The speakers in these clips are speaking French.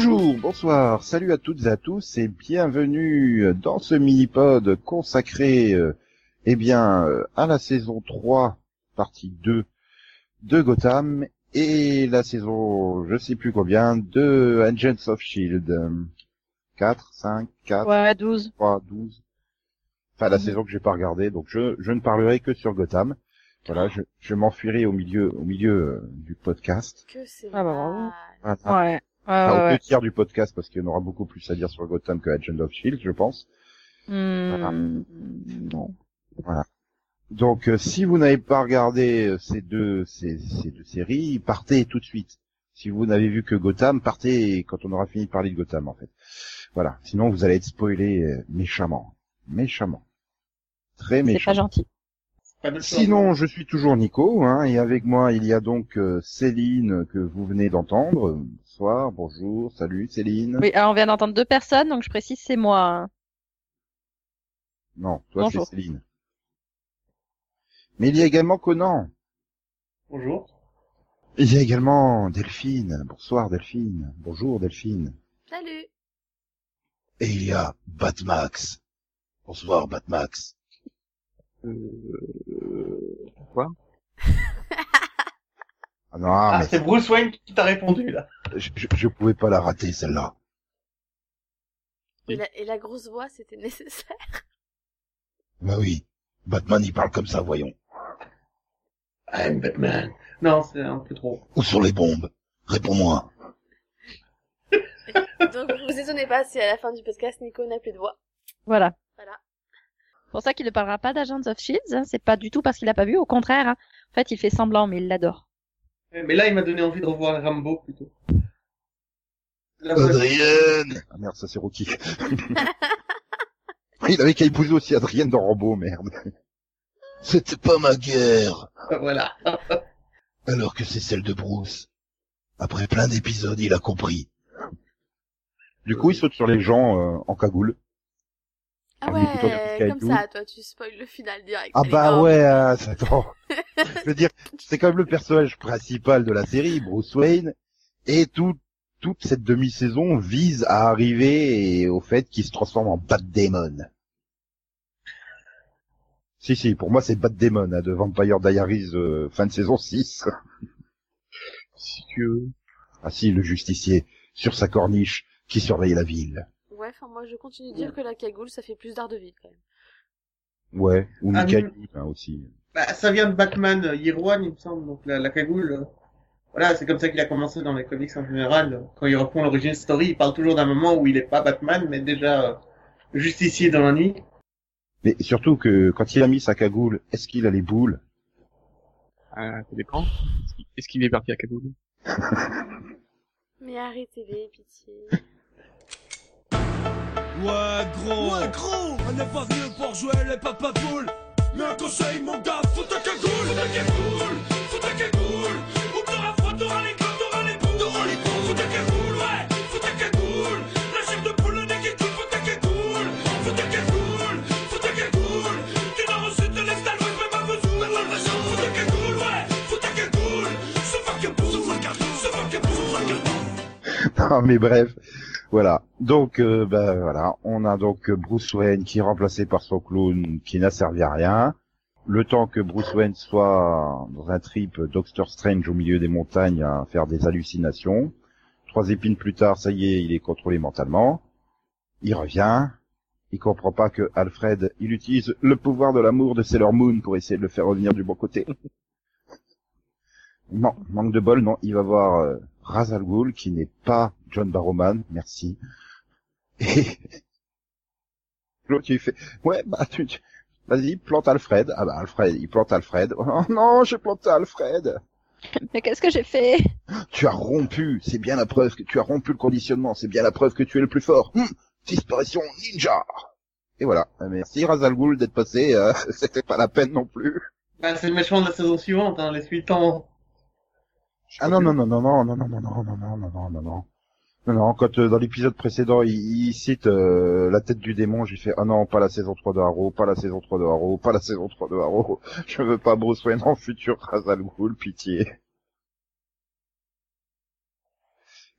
Bonjour, bonsoir, salut à toutes et à tous et bienvenue dans ce mini-pod consacré euh, eh bien euh, à la saison 3, partie 2 de Gotham et la saison je sais plus combien de Agents of Shield. 4, 5, 4, Ouais, 12. 3, 12. Enfin la Mhm. saison que j'ai pas regardée, donc je, je ne parlerai que sur Gotham. Voilà, je, je m'enfuirai au milieu au milieu euh, du podcast. Que c'est Ah bah. Voilà. Ouais. Ouais, Enfin, ouais, au ouais. deux tiers du podcast parce qu'il y en aura beaucoup plus à dire sur Gotham que Agent of Shield, je pense. Hmm, non. Donc, euh, si vous n'avez pas regardé euh, ces deux ces, ces deux séries, partez tout de suite. Si vous n'avez vu que Gotham, partez quand on aura fini de parler de Gotham, en fait. Voilà. Sinon, vous allez être spoilé euh, méchamment, méchamment, très C'est pas méchamment. gentil. Sinon, je suis toujours Nico, hein, et avec moi, il y a donc euh, Céline que vous venez d'entendre. Bonsoir, bonjour, salut Céline. Oui, alors on vient d'entendre deux personnes, donc je précise c'est moi. hein. Non, toi c'est Bonjour. Céline. Mais il y a également Conan. Bonjour. Il y a également Delphine. Bonsoir Delphine. Bonjour Delphine. Salut. Et il y a Batmax. Bonsoir Batmax. Quoi Ah non, Ah, mais c'est Bruce Wayne qui t'a répondu, là. je, je, je pouvais pas la rater celle-là. Et la, et la grosse voix, c'était nécessaire? Bah oui. Batman il parle comme ça, voyons. I'm Batman. Non, c'est un peu trop. Où sont les bombes Réponds-moi. Donc vous vous étonnez pas si à la fin du podcast, Nico n'a plus de voix. Voilà. Voilà. C'est pour ça qu'il ne parlera pas d'Agents of Shields. hein. C'est pas du tout parce qu'il a pas vu. Au contraire, hein. en fait, il fait semblant, mais il l'adore. Mais là, il m'a donné envie de revoir Rambo, plutôt. La Adrienne Ah merde, ça c'est Rocky. il avait qu'à épouser aussi Adrienne dans Rambo, merde. C'était pas ma guerre. Voilà. alors que c'est celle de Bruce. Après plein d'épisodes, il a compris. Du coup, il saute sur les gens euh, en cagoule. Ah ouais, comme ça, toi tu spoil le final direct. Ah bah énorme. ouais, euh, attends. Je veux dire, c'est quand même le personnage principal de la série, Bruce Wayne, et tout, toute cette demi-saison vise à arriver au fait qu'il se transforme en Bat-Demon. Si, si, pour moi c'est Bat-Demon hein, de Vampire Diaries euh, fin de saison 6. Si tu veux. Ah si, le justicier, sur sa corniche, qui surveille la ville. Ouais, enfin moi je continue de dire que la cagoule, ça fait plus d'art de vide quand même. Ouais, ou Ah, Michael mais- Youn, hein, aussi. Bah, ça vient de Batman euh, Year One, il me semble, donc la, la cagoule. euh, Voilà, c'est comme ça qu'il a commencé dans les comics en général. Quand il reprend l'origine story, il parle toujours d'un moment où il est pas Batman, mais déjà euh, justicier dans la nuit. Mais surtout que quand il a mis sa cagoule, est-ce qu'il a les boules? Ah, ça dépend. Est-ce qu'il- Est-ce qu'il est parti à Cagoule? Mais arrêtez-les, pitié. Ouais gros. Ouais gros. On n'est pas venu pour jouer les papa poules Mais un conseil mon gars, faut ta cagoule. Faut ta cagoule. Faut ta cagoule. Ou t'auras froid, t'auras les gants, t'auras les boules. T'auras les boules. Faut ta cagoule, ouais. Faut ta cagoule. La chair de poule, le nez qui coule Faut ta cagoule. Faut ta cagoule. Faut ta cagoule. Tu n'as reçu de l'estal, ouais, même pas besoin. Faut ta cagoule, ouais. Faut ta cagoule. Se se fuck up Se fuck up Non, mais bref, voilà. Donc, euh, bah, voilà, on a donc Bruce Wayne qui est remplacé par son clone qui n'a servi à rien. Le temps que Bruce Wayne soit dans un trip Doctor Strange au milieu des montagnes à faire des hallucinations. Trois épines plus tard, ça y est, il est contrôlé mentalement. Il revient. Il comprend pas que Alfred, il utilise le pouvoir de l'amour de Sailor Moon pour essayer de le faire revenir du bon côté. Non, manque de bol, non. Il va voir euh, Ra's al Ghul, qui n'est pas John Barrowman, merci. Et l'autre, il fait, ouais, bah, tu, tu- vas-y, plante Alfred. Ah bah, Alfred, il plante Alfred. Oh non, j'ai planté Alfred. Mais qu'est-ce que j'ai fait? Tu as rompu, c'est bien la preuve que tu as rompu le conditionnement, c'est bien la preuve que tu es le plus fort. Hum, disparition ninja. Et voilà. Euh, Merci Ra's al Ghul d'être passé, euh, c'était pas la peine non plus. Bah, c'est le méchant de la saison suivante, hein, les suitants. Ah non, non, non, non, non, non, non, non, non, non, non, non, non, non, non. Non, non, quand euh, dans l'épisode précédent, il, il cite euh, la tête du démon, j'ai fait « Ah non, pas la saison 3 de Arrow, pas la saison 3 de Arrow, pas la saison 3 de Arrow. Je veux pas Bruce Wayne en futur Ra's al Ghul, pitié. »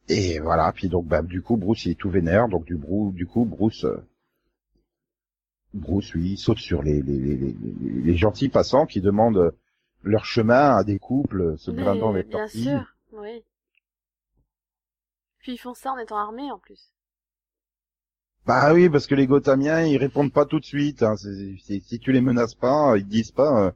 Et voilà, puis donc bah du coup Bruce il est tout vénère, donc du, brou, du coup Bruce euh, Bruce lui il saute sur les, les, les, les, les- les gentils passants qui demandent leur chemin à des couples se Mais, blindant avec bien sûr, oui. Puis ils font ça en étant armés en plus. Bah oui, parce que les Gothamiens ils répondent pas tout de suite. Hein. C'est- c'est- si tu les menaces pas, ils te disent pas euh,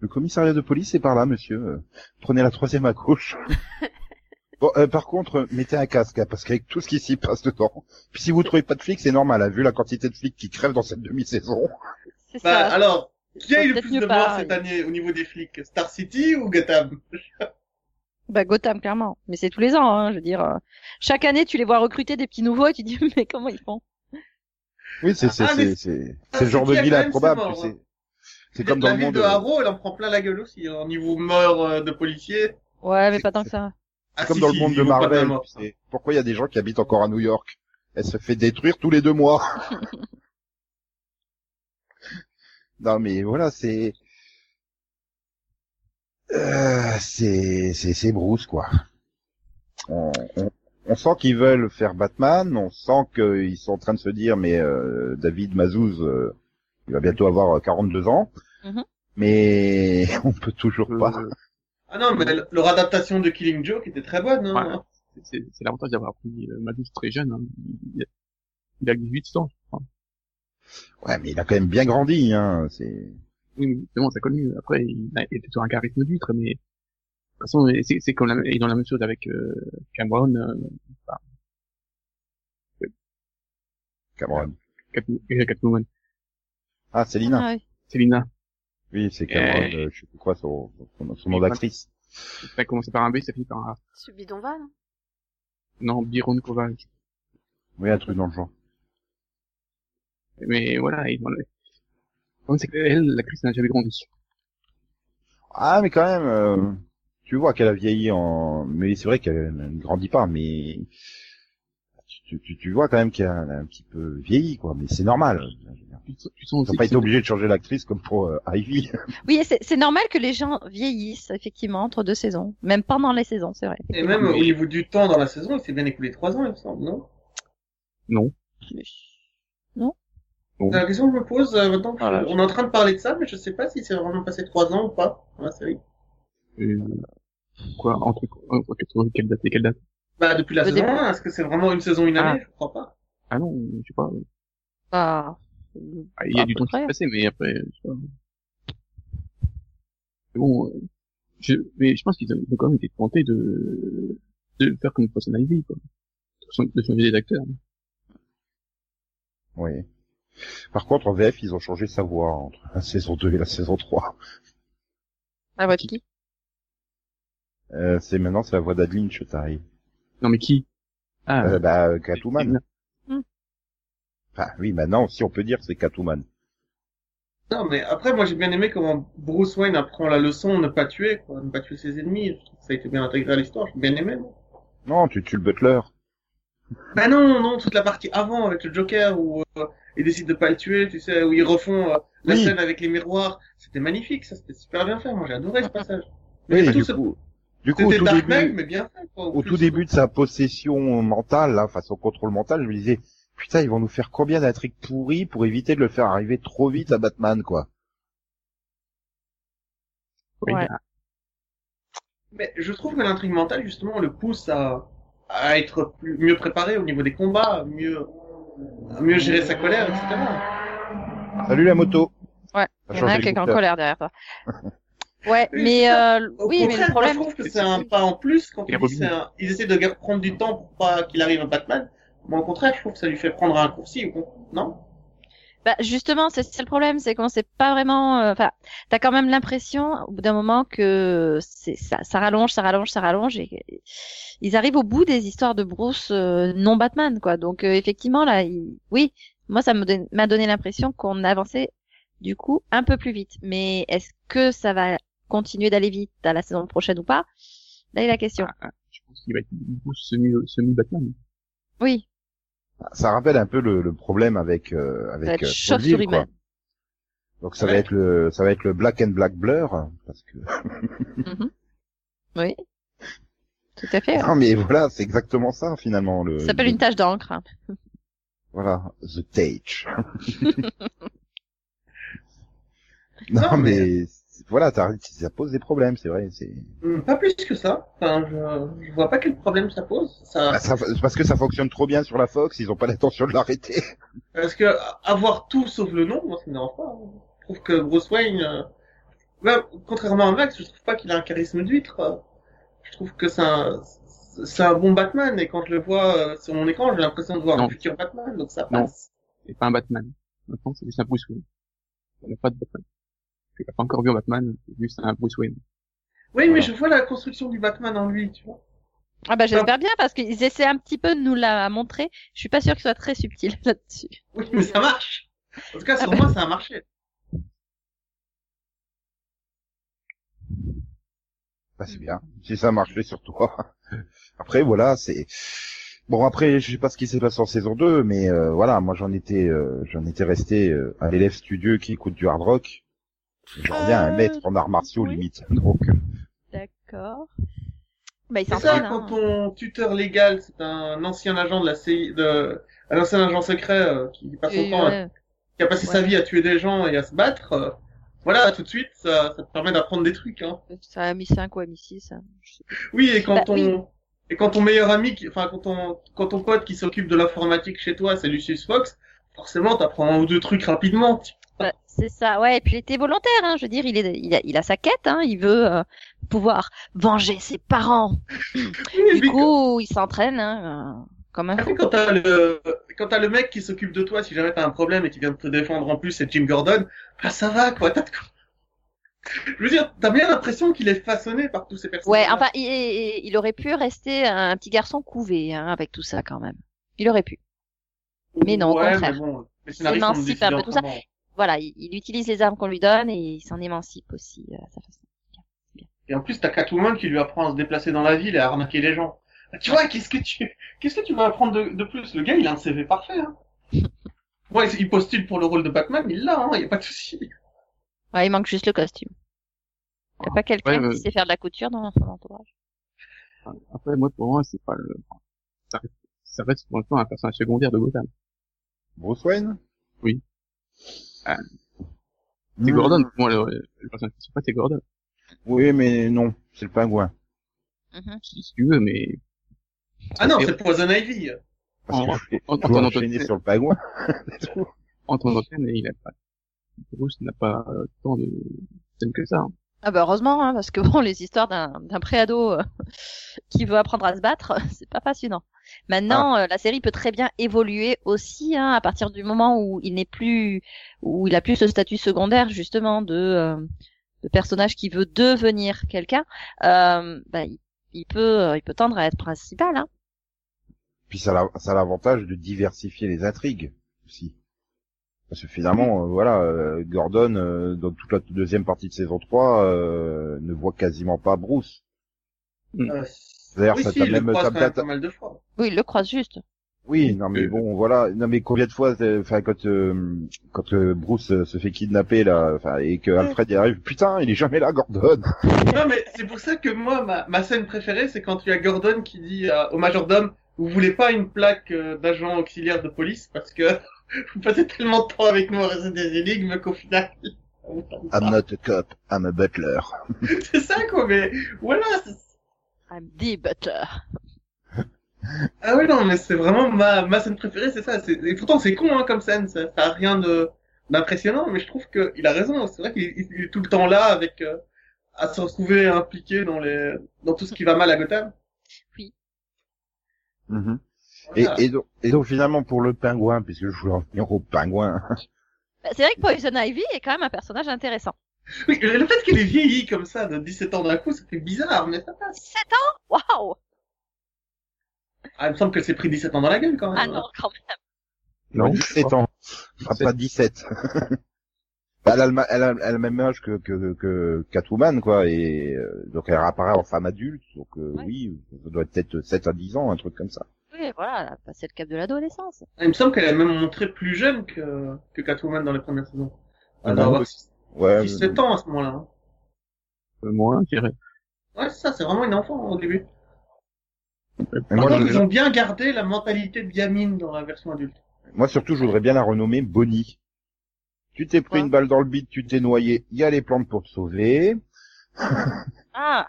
le commissariat de police est par là, monsieur. Euh, Prenez la troisième à gauche. bon, euh, par contre, mettez un casque hein, parce qu'avec tout ce qui s'y passe dedans. Puis si vous trouvez pas de flics, c'est normal. hein, vu la quantité de flics qui crèvent dans cette demi-saison. C'est Bah, ça. alors, qui a eu le plus de morts cette oui. année au niveau des flics Star City ou Gotham? Bah Gotham clairement, mais c'est tous les ans, hein, je veux dire. euh, chaque année, tu les vois recruter des petits nouveaux et tu dis mais comment ils font? Oui, c'est c'est Ah, c'est c'est c'est le genre c'est de ville improbable. tu morts, sais. hein. C'est comme dans la le ville monde. de euh, Harrow, elle en prend plein la gueule aussi, au niveau mort euh, de policiers. Ouais, mais C'est- pas tant que ça. Ah, C'est comme si, dans si, le monde de Marvel. sais. Pourquoi il y a des gens qui habitent encore à New York? Elle se fait détruire tous les deux mois. non mais voilà, c'est euh, c'est c'est c'est Bruce quoi. On, on, on sent qu'ils veulent faire Batman, on sent qu'ils sont en train de se dire mais euh, David Mazouz euh, il va bientôt avoir 42 ans. Mhm. Mais on peut toujours pas. Ah non, mais le- leur adaptation de Killing Joke était très bonne. Hein. Ouais. c'est l'avantage d'avoir pris Madous très jeune. Hein. Il, a, il a 18 ans, je crois. Ouais, mais il a quand même bien grandi, hein. C'est Oui, mais justement, ça colle mieux. Après, il a, il a plutôt un charisme d'huître, mais de toute façon, c'est c'est comme la, et dans la même chose avec euh, Cameron, euh, Cameron. Cat, euh, Catwoman, Ah, c'est Lina. Ah, oui. Célina. Oui, c'est Cameron. Euh, euh, je sais plus quoi son, son, son nom d'actrice. Ça a commencé par un B, ça finit par un A. Subidonval. Non, Byron Koval. Oui, un truc dans le genre. Mais voilà, dans le... le problème, c'est qu'elle, l'actrice n'a jamais grandi. Ah, mais quand même, euh, tu vois qu'elle a vieilli en... Mais c'est vrai qu'elle ne grandit pas, mais... Tu, tu, tu vois quand même qu'elle a un petit peu vieilli, quoi. Mais c'est normal. Tu, tu sens pas que été obligés de changer l'actrice comme pour euh, Ivy. Oui, c'est c'est normal que les gens vieillissent effectivement entre deux saisons, même pendant les saisons, c'est vrai. Et même au niveau du temps dans la saison, il s'est bien écoulé trois ans, il me semble, non? Non. Non. C'est la question que je me pose euh, maintenant. Voilà. On est en train de parler de ça, mais je sais pas si c'est vraiment passé trois ans ou pas dans la série. Euh, quoi, entre, entre quelle- date et quelle date? Bah depuis la saison début. 1, est-ce que c'est vraiment une saison, une année Je crois pas. Ah non, je sais pas. Ah, Ah, Il y a du temps qui s'est passé, mais après, je sais pas. Mais bon, je, mais je pense qu'ils ont quand même été tentés de, de faire comme Poison Ivy, quoi. De changer- De changer des acteurs. Oui. Par contre, en VF, ils ont changé sa voix entre la saison 2 et la saison 3. la voix de qui? Euh, c'est maintenant, c'est la voix d'Adeline Chetaille. Non, mais qui? Ah, Euh, bah, euh, Catwoman. Hmm. Enfin, oui, maintenant, si on peut dire, c'est Catwoman. Non, mais après, moi j'ai bien aimé comment Bruce Wayne apprend la leçon de ne pas tuer, quoi, de ne pas tuer ses ennemis. Ça a été bien intégré à l'histoire. J'ai bien aimé. moi. Non, tu tues le butler. Bah non, non, toute la partie avant avec le Joker où euh, ils décident de pas le tuer, tu sais, où ils refont euh, la Oui. scène avec les miroirs. C'était magnifique, ça, c'était super bien fait. Moi j'ai adoré ce passage. Oui, Mais tout du ce- coup, du coup, au C'était tout Dark début, mais bien fait, quoi. au tout début de sa possession mentale, là, face au contrôle mental, je me disais, putain, ils vont nous faire combien d'intrigues pourries pour éviter de le faire arriver trop vite à Batman, quoi. oui, Ouais. ah, Mais je trouve que l'intrigue mentale, justement, le pousse à, à être plus, mieux préparé au niveau des combats, mieux, mieux gérer sa colère, etc. Salut la moto. Ouais, il y en a un qui est en colère derrière toi. Ouais, mais euh, oui, mais le problème, moi, je trouve que c'est un pas en plus quand que c'est un- ils essaient de prendre du temps pour pas qu'il arrive à Batman. Moi, au contraire, je trouve que ça lui fait prendre un raccourci, ou- non? Bah justement, c'est le problème, c'est qu'on sait pas vraiment. euh, Enfin, t'as quand même l'impression au bout d'un moment que c'est ça, ça rallonge, ça rallonge, ça rallonge, et et ils arrivent au bout des histoires de Bruce euh, non Batman, quoi. Donc euh, effectivement là, il- oui, moi ça m'a donné l'impression qu'on avançait du coup un peu plus vite. Mais est-ce que ça va continuer d'aller vite à la saison prochaine ou pas? Là est la question. ah, je pense qu'il va être beaucoup semi, semi-Batman. Oui, Ça rappelle un peu le, le problème avec, euh, avec euh, Smallville, quoi. Donc ça va être le, ça va être le Black and Black Blur, parce que Mhm. Oui. Tout à fait. Non, mais voilà, c'est exactement ça finalement. Le, Ça s'appelle le- une tache d'encre. hein. Voilà, The Tage. non, mais- mais, voilà, t'as- ça pose des problèmes, c'est vrai. C'est Hum, Pas plus que ça. Enfin, je, je vois pas quel problème ça pose. Ça, Bah, ça- parce que ça fonctionne trop bien sur la Fox, ils ont pas l'intention de l'arrêter. Parce que avoir tout sauf le nom, moi ça me dérange pas. Je trouve que Bruce Wayne, euh, ouais, contrairement à Max, je trouve pas qu'il a un charisme d'huître. Je trouve que c'est un, c'est un bon Batman et quand je le vois euh, sur mon écran, j'ai l'impression de voir Non. le futur Batman, donc ça Non. passe. C'est pas un Batman. Maintenant, c'est juste un Bruce Wayne. Il n'y a pas de Batman. Tu n'as pas encore vu un Batman, c'est juste un Bruce Wayne. Oui, mais je vois la construction du Batman en lui, tu vois. Ah bah j'espère bien parce qu'ils essaient un petit peu de nous la montrer. Je suis pas sûre qu'il soit très subtil là-dessus. Oui, mais ça marche. En tout cas, sur Ah moi, ça a marché. Bah, c'est bien. Si ça marchait sur toi. Après, voilà, c'est, bon, après, je sais pas ce qui s'est passé en saison 2, mais, euh, voilà, moi, j'en étais, euh, j'en étais resté euh, un élève studieux qui écoute du hard rock. J'en reviens à un Euh, maître en arts martiaux, oui. limite. Donc, D'accord. Bah il C'est ça, s'entraîne. quand Hein. ton tuteur légal, c'est un ancien agent de la CI, de, un ancien agent secret euh, qui passe son temps à qui a passé sa vie à tuer des gens et à se battre, euh, voilà, tout de suite, ça, ça te permet d'apprendre des trucs. Hein. Ça a mis 5 ou a mis 6. hein. Je sais plus. Oui, et quand Bah, ton oui. et quand ton meilleur ami, qui- enfin quand ton quand ton pote qui s'occupe de l'informatique chez toi, c'est Lucius Fox, forcément, t'apprends un ou deux trucs rapidement. Bah, c'est ça, ouais. Et puis il était volontaire, hein. Je veux dire, il est, il a, il a sa quête, hein. Il veut euh, pouvoir venger ses parents. Oui, Du coup, il s'entraîne, hein, euh, comme un quand- fou. quand t'as le quand t'as le mec qui s'occupe de toi, si jamais t'as un problème et qui vient te défendre en plus, c'est Jim Gordon, bah ça va quoi. T'as de quoi- Je veux dire, t'as bien l'impression qu'il est façonné par tous ces personnages. Ouais, enfin, il, il- il aurait pu rester un petit garçon couvé, hein, avec tout ça quand même. Il aurait pu. mais non, au ouais, contraire. mais bon, les scénaristes ont décidé tout ça. Voilà, il, il utilise les armes qu'on lui donne et il s'en émancipe aussi euh, à sa façon. Et en plus, t'as Catwoman qui lui apprend à se déplacer dans la ville et à arnaquer les gens. Bah, tu vois, qu'est-ce que tu, qu'est-ce que tu vas apprendre de, de plus? Le gars, il a un CV parfait, hein. Ouais, il postule pour le rôle de Batman, il l'a, hein, y a pas de souci. Ouais, il manque juste le costume. Il y a pas quelqu'un Ouais, qui sait faire de la couture dans son entourage. Après, moi, pour moi, c'est pas le, ça reste, ça reste pour l'instant un personnage secondaire de Gotham. Bruce Wayne? Oui. Ah. C'est Gordon, pour moi, le, le personnage principal, c'est Gordon. Oui, mais non, c'est le pingouin. Mhm. Si, tu veux, mais Ah non, c'est Poison Ivy. Parce En- que je en- en- en- enchaîner sur le pingouin. En antenne, il a pas, Bruce n'a pas euh, tant de scènes que ça. hein. Ah bah heureusement, hein, parce que bon, les histoires d'un d'un préado euh, qui veut apprendre à se battre, c'est pas passionnant. Maintenant, euh, la série peut très bien évoluer aussi, hein, à partir du moment où il n'est plus, où il a plus ce statut secondaire justement de, euh, de personnage qui veut devenir quelqu'un. Euh, bah, il, il peut, euh, il peut tendre à être principal. Hein. Puis ça a, la- ça a l'avantage de diversifier les intrigues aussi. Parce que finalement, euh, voilà, euh, Gordon, euh, dans toute la deuxième partie de saison 3, euh, ne voit quasiment pas Bruce. Euh, D'ailleurs, oui, ça si, t'a il le même- croise ça quand t'a- même pas mal de fois. Oui, il le croise juste. Oui, non mais bon, voilà, non mais combien de fois, enfin quand euh, quand euh, Bruce euh, se fait kidnapper là, enfin et que Alfred y arrive, putain, il est jamais là, Gordon. Non, mais c'est pour ça que moi, ma, ma scène préférée, c'est quand il y a Gordon qui dit euh, au majordome, vous voulez pas une plaque euh, d'agent auxiliaire de police? Parce que vous passez tellement de temps avec nous à résoudre des énigmes qu'au final... I'm not a cop, I'm a butler. C'est ça, quoi, mais voilà. I'm the butler. Ah oui, non, mais c'est vraiment ma, ma scène préférée, c'est ça. Et pourtant, c'est con, hein, comme scène, ça, ça a rien de d'impressionnant, mais je trouve qu'il a raison. C'est vrai qu'il il- il est tout le temps là avec... euh, à se retrouver impliqué dans les dans tout ce qui va mal à Gotham. Voilà. et, donc, et donc finalement pour le pingouin, puisque je voulais en venir au pingouin, Bah, c'est vrai que Poison Ivy est quand même un personnage intéressant. Oui, le fait qu'elle ait vieilli comme ça de 17 ans d'un coup, ça fait bizarre, mais ça passe. 7 ans? Waouh Ah, il me semble qu'elle s'est pris 17 ans dans la gueule quand même. Ah non, quand même. Non, 17 ans, enfin, pas 17. Bah, elle, a le, elle, a, elle a le même âge que, que, que Catwoman, quoi, et euh, donc elle réapparaît en femme adulte, donc euh, Ouais. oui, ça doit être peut-être 7 à 10 ans, un truc comme ça. Oui, voilà, elle a passé le cap de l'adolescence. Il me semble qu'elle est même montré plus jeune que, que Catwoman dans les premières saisons. Ah non, avoir Ouais, 17 ans à ce moment-là. hein. euh, moins, je dirais. Ouais, c'est ça, c'est vraiment une enfant au début. Et moi, ils ont bien gardé la mentalité de gamine dans la version adulte. moi, surtout, je voudrais bien la renommer Bonnie. Tu t'es pris Ouais. une balle dans le bide, tu t'es noyé, il y a les plantes pour te sauver. Ah,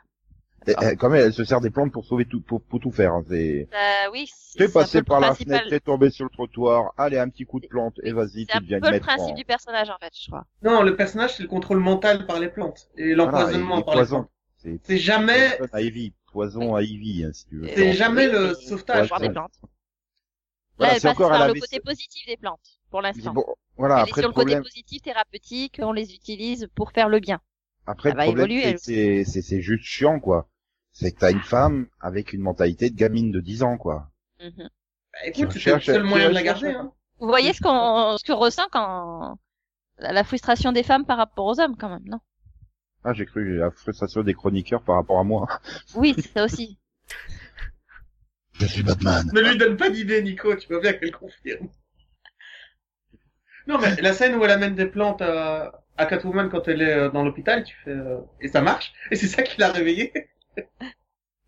Et, eh, quand même, elle se sert des plantes pour sauver tout, pour, pour tout faire. hein, C'est, bah oui. c'est- t'es c'est passé par le la principal- fenêtre, t'es tombé sur le trottoir, allez, un petit coup de plante, et vas-y, C'est tu un deviens peu une le maître principe en- du personnage en fait, je crois. Non, le personnage, c'est le contrôle mental par les plantes. Et l'empoisonnement par les plantes. C'est C'est jamais, à Ivy, poison à Ivy, hein, si tu veux. c'est jamais le sauvetage. des plantes. Voilà, Là, elle c'est passe encore à par la le côté positif des plantes, pour l'instant. Bon, voilà, Elle après sur le le côté positif thérapeutique, on les utilise pour faire le bien. après elle le problème, c'est elle c'est, c'est, c'est juste chiant, quoi. C'est que t'as une femme avec une mentalité de gamine de 10 ans, quoi. Mhm. Bah, Qui écoute, c'était le seul moyen de la garder, hein. Vous voyez ce qu'on, ce que ressent quand la frustration des femmes par rapport aux hommes, quand même, non? Ah, j'ai cru la frustration des chroniqueurs par rapport à moi. Oui, c'est ça aussi. Je suis Batman. Ne lui donne pas d'idée, Nico, tu vois bien qu'elle confirme. Non, mais la scène où elle amène des plantes à, à Catwoman quand elle est euh, dans l'hôpital, tu fais, euh, et ça marche, et c'est ça qui l'a réveillée.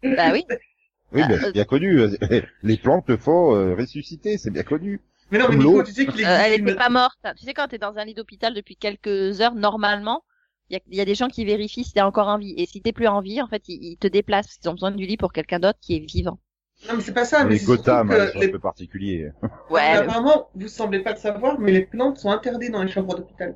Bah oui. Oui, Ah, ben, euh, c'est bien connu. Les plantes te font euh, ressusciter, c'est bien connu. Mais non, mais Nico, tu sais qu'il Euh, elle existe était une... pas morte. Tu sais, quand t'es dans un lit d'hôpital depuis quelques heures, normalement, il y a, il y a des gens qui vérifient si t'es encore en vie. Et si t'es plus en vie, en fait, ils, ils te déplacent parce qu'ils ont besoin du lit pour quelqu'un d'autre qui est vivant. Non, mais c'est pas ça, mais c'est Gotham, sont les... un peu particuliers. Ouais, apparemment, vous semblez pas le savoir, mais les plantes sont interdites dans les chambres d'hôpital.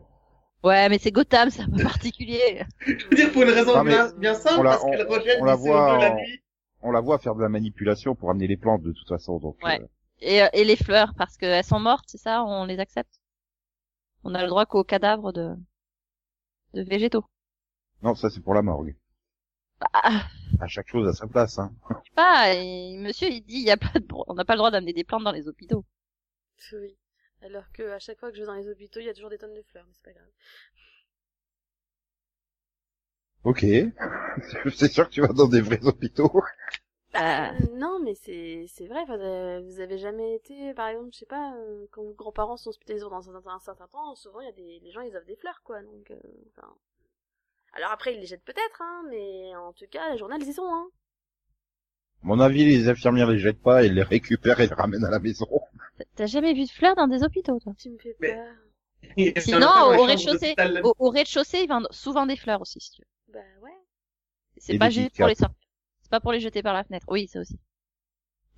Ouais, mais c'est Gotham, c'est un peu particulier. Je veux dire, pour une raison Non, bien, bien simple, on la- parce qu'elle on- rejette on la voit CO2 la en- nuit. On la voit faire de la manipulation pour amener les plantes de toute façon, donc. Ouais. euh, Et, euh, et les fleurs, parce qu'elles sont mortes, c'est ça, on les accepte? On a le droit qu'aux cadavres de, de végétaux. Non, ça c'est pour la morgue. Bah, À chaque chose à sa place, hein. je sais pas, et monsieur, il dit, il y a pas de, on n'a pas le droit d'amener des plantes dans les hôpitaux. Oui. Alors que à chaque fois que je vais dans les hôpitaux, il y a toujours des tonnes de fleurs, mais c'est pas grave. Ok. c'est sûr que tu vas dans des vrais hôpitaux. Bah, Euh, non, mais c'est c'est vrai. enfin, euh, vous avez jamais été, par exemple, je sais pas, euh, quand vos grands-parents sont hospitalisés dans un, un certain temps, souvent il y a des les gens ils offrent des fleurs quoi. Donc, euh, enfin. Alors après ils les jettent peut-être, hein, mais en tout cas la journée ils y sont. Hein. À mon avis, les infirmières les jettent pas, elles les récupèrent et les ramènent à la maison. T'as jamais vu de fleurs dans des hôpitaux, toi? Tu me fais peur. Sinon, au rez-de-chaussée. Au, au rez-de-chaussée, ils vendent souvent des fleurs aussi, si tu veux. Bah ouais. C'est pas juste pour les sortir. C'est pas pour les jeter par la fenêtre. Oui, ça aussi.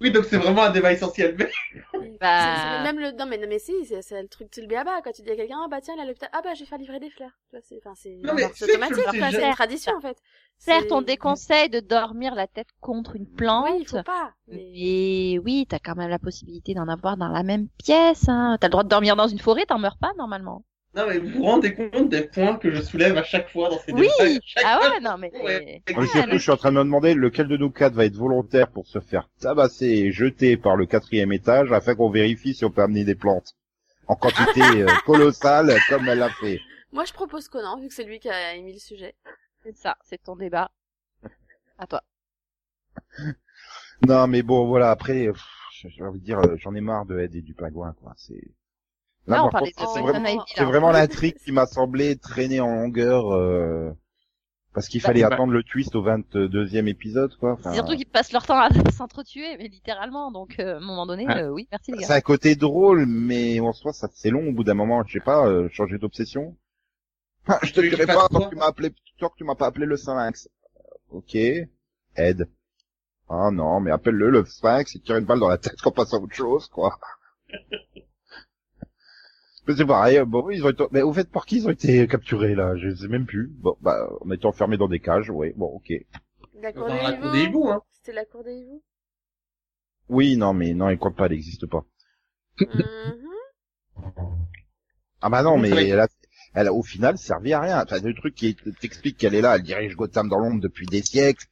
Oui, donc c'est vraiment un débat essentiel. Mais... Bah- C'est- c'est même le non mais non mais si c'est c'est le truc c'est le béaba quand tu dis à quelqu'un ah bah tiens il est à l'hôpital ah bah je vais faire livrer des fleurs tu vois c'est enfin c'est Non, mais automatique c'est quoi, c'est jamais- une tradition en fait Certes, on déconseille de dormir la tête contre une plante. oui il faut pas mais Mais oui, t'as quand même la possibilité d'en avoir dans la même pièce. Hein. T'as le droit de dormir dans une forêt, t'en meurs pas normalement. Non, mais vous vous rendez compte des points que je soulève à chaque fois dans ces Oui. débats Ah fois, ouais, non mais. Ouais. Surtout, je suis en train de me demander lequel de nous quatre va être volontaire pour se faire tabasser et jeter par le quatrième étage afin qu'on vérifie si on peut amener des plantes. En quantité euh, colossale, comme elle l'a fait. moi je propose Conan vu que c'est lui qui a émis le sujet C'est ça, c'est ton débat. À toi. Non, mais bon, voilà, après, pff, j'ai envie de dire, euh, j'en ai marre de Ed et du pingouin, quoi. C'est... Là, on par parlait contre, de c'est Poison vraiment, c'est vraiment l'intrigue qui m'a semblé traîner en longueur, euh, parce qu'il fallait bah. attendre le twist au 22e épisode, quoi. Enfin, C'est surtout qu'ils passent leur temps à s'entretuer, mais littéralement. Donc, euh, à un moment donné, Ouais. euh, oui, merci les C'est gars. un côté drôle, mais en soi, ça c'est long au bout d'un moment. Je sais pas, euh, changer d'obsession. Ah, je te Oui, dirai pas pas tant que tu m'as appelé, tant que tu m'as pas appelé le Sphinx. Euh, Ok, Ed. Ah non, mais appelle-le le Sphinx et tire une balle dans la tête qu'on passe à autre chose, quoi. mais c'est pareil, euh, bon, ils ont été, mais au fait, par qui ils ont été capturés, là? Je sais même plus. Bon, bah, on a été enfermés dans des cages, ouais, bon, ok. la cour Dans des la cour des hiboux hiboux, hein. c'était la cour des hiboux? Oui, non, mais non, ils comptent pas, elle n'existe pas. Mhm. Ah bah non, mais elle a, elle a au final servi à rien. Enfin, le truc qui t'explique qu'elle est là, elle dirige Gotham dans l'ombre depuis des siècles,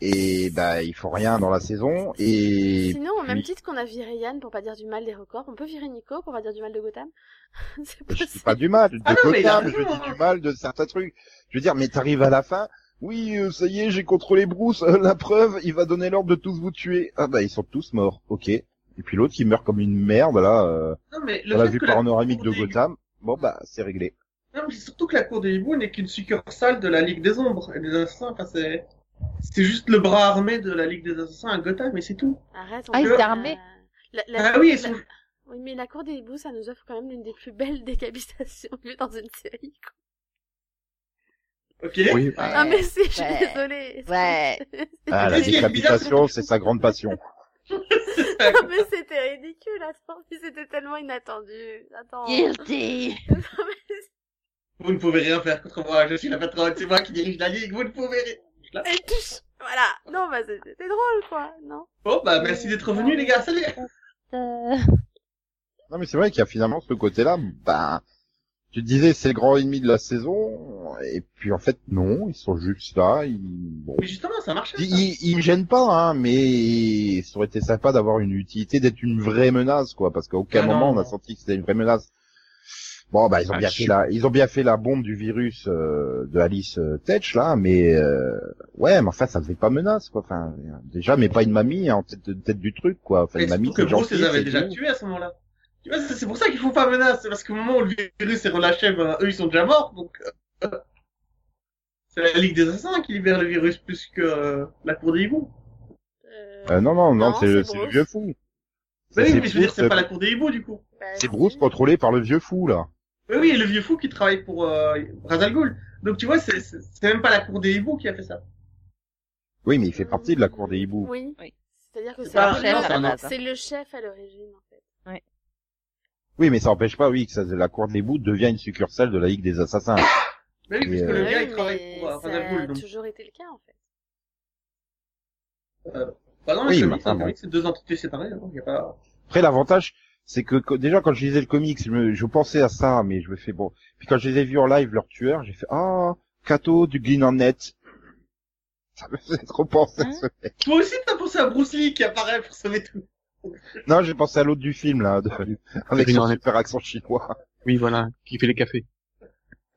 et bah il faut rien dans la saison. Et sinon au même titre qu'on a viré Yann pour pas dire du mal des records on peut virer Nico pour pas dire du mal de Gotham c'est je dis pas du mal de Ah non, mais il a Gotham, je raison, dis du mal de certains trucs. Je veux dire, mais t'arrives à la fin. Oui, euh, ça y est, j'ai contrôlé Bruce. euh, la preuve, il va donner l'ordre de tous vous tuer. Ah bah ils sont tous morts. Ok. Et puis l'autre qui meurt comme une merde là. Euh, Non, mais le on l'a fait vu panoramique de Gotham. Bon bah c'est réglé. Non, mais c'est surtout que la cour des hiboux n'est qu'une succursale de la Ligue des Ombres et des Assassins. Enfin, c'est... C'est juste le bras armé de la Ligue des Assassins à Gotham, mais c'est tout. Arrête, on Ah, étaient armés. La, la- Ah oui, ils sont... Oui, mais la cour des hiboux, ça nous offre quand même l'une des plus belles décapitations vues dans une série. quoi. Ok. Oui, Ah, mais c'est, je suis Ouais. désolée. Ouais. Ah, la décapitation, c'est sa grande passion. Non, mais c'était ridicule, attends. C'était tellement inattendu. Attends. Guilty. Vous ne pouvez rien faire contre moi, je suis la patronne, c'est moi qui dirige la Ligue, vous ne pouvez rien. Et. Voilà. Non, bah, c'était drôle, quoi. Non. Bon, bah, merci d'être venus, les gars, salut Euh, Non, mais c'est vrai qu'il y a finalement ce côté-là, ben, tu te disais c'est le grand ennemi de la saison, et puis en fait non, ils sont juste là, ils, bon, Mais justement, ça marchait. ils, ça. ils, ils me gênent pas, hein, mais ça aurait été sympa d'avoir une utilité, d'être une vraie menace, quoi, parce qu'à aucun Ah non, moment on a senti que c'était une vraie menace. Bon, bah ils ont Ah, bien je fait la, ils ont bien fait la bombe du virus euh, de Alice euh, Tetch là, mais euh, ouais, mais enfin ça faisait pas menace, quoi. Enfin, déjà, mais pas une mamie en tête, tête du truc, quoi. Enfin, une mamie que Bruce les avait déjà tués à ce moment-là. Tu vois, c'est pour ça qu'il faut pas menace, c'est parce qu'au moment où le virus est relâché, ben, eux ils sont déjà morts, donc... euh, c'est la Ligue des Assassins qui libère le virus plus que euh, la Cour des hiboux. Non, non, non, Non, c'est le, vieux fou. Ça, oui, mais je veux dire, c'est pas la Cour des hiboux, du coup. bah, C'est. Bruce contrôlé par le vieux fou, là. Oui, oui, le vieux fou qui travaille pour euh, Ra's al Ghul. Donc tu vois, c'est c'est- c'est même pas la Cour des hiboux qui a fait ça. Oui, mais il fait partie de la cour des hiboux. Oui. Oui. C'est-à-dire que C'est le chef à hein. C'est le chef à l'origine, en fait. Oui, mais ça empêche pas, oui, que ça, la cour des hiboux devient une succursale de la Ligue des Assassins. Mais oui, puisque euh, le Oui, gars il travaille pour euh, Ra's ça a Donc... toujours été le cas, en fait. Bah non, Oui, mais comics, c'est deux entités séparées. Hein, y a pas... Après, l'avantage, c'est que, que- déjà, quand je lisais le comics, je, me, je pensais à ça, mais je me fais bon. Puis quand je les ai vus en live, leur tueur, j'ai fait, ah, Kato du Green Hornet. Ça me faisait trop penser à Hein ce mec. Toi aussi t'as pensé à Bruce Lee qui apparaît pour sauver tout. Non, j'ai pensé à l'autre du film, là, de- avec Green son super accent chinois. Oui, voilà, qui fait les cafés.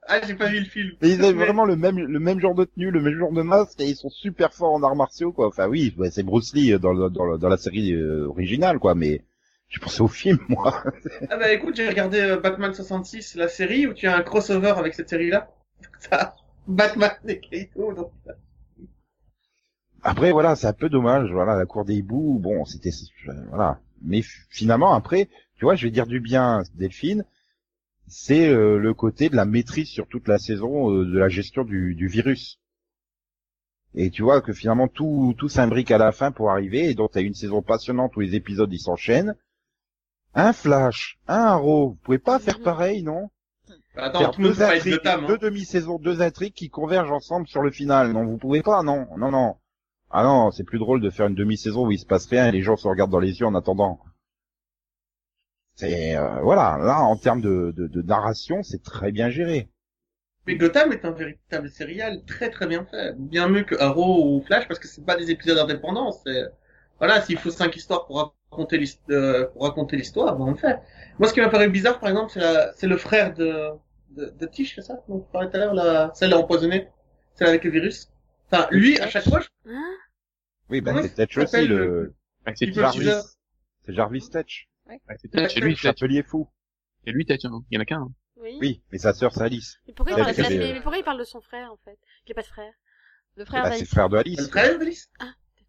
Ah, j'ai pas vu le film. Et ils avaient Mais- vraiment le même, le même genre de tenue, le même genre de masque, et ils sont super forts en arts martiaux, quoi. Enfin, oui, ouais, c'est Bruce Lee dans, le- dans, le- dans la série euh, originale, quoi, mais j'ai pensé au film, moi. Ah bah écoute, j'ai regardé euh, Batman 66, la série, où tu as un crossover avec cette série-là. Batman et Kato, donc... Après, voilà, c'est un peu dommage, voilà, la cour des hiboux, bon, c'était, voilà. Mais finalement, après, tu vois, je vais dire du bien, Delphine, c'est euh, le côté de la maîtrise sur toute la saison euh, de la gestion du, du virus. Et tu vois que finalement tout tout s'imbrique à la fin pour arriver, et donc t'as une saison passionnante où les épisodes ils s'enchaînent. Un Flash, un Arrow, vous pouvez pas faire pareil, non Bah, Attends, Faire tout deux intrigues, Gotham, deux hein. demi-saisons, deux intrigues qui convergent ensemble sur le final. Non, vous pouvez pas, non, non, non. Ah non, c'est plus drôle de faire une demi-saison où il se passe rien et les gens se regardent dans les yeux en attendant. C'est euh, voilà, là en termes de, de, de narration, c'est très bien géré. Mais Gotham est un véritable serial très très bien fait. Bien mieux que Arrow ou Flash, parce que c'est pas des épisodes indépendants, c'est... Voilà, s'il faut cinq histoires pour raconter l'hist- euh, pour raconter l'histoire, ben on le fait. Moi, ce qui m'a paru bizarre, par exemple, c'est la- c'est le frère de, de, de Tish, c'est ça? Donc, tout à l'heure, la, celle empoisonnée. Celle avec le virus. Enfin, lui, à chaque fois, je... Hein? Oui, bah Comment c'est Tetch aussi le, le- Ouais, c'est Jarvis. C'est Jarvis Tetch. ouais, c'est Tetch, c'est lui, Le chapelier fou. C'est lui, Tetch, hein. Il y en a qu'un. hein. Oui. Oui, mais sa sœur c'est Alice. Mais pourquoi, il Ouais, parle de- mais, pourquoi il parle de son frère, en fait? Il a pas de frère? Le frère Bah, c'est le d'Alice. frère de le Alice. frère d'Alice?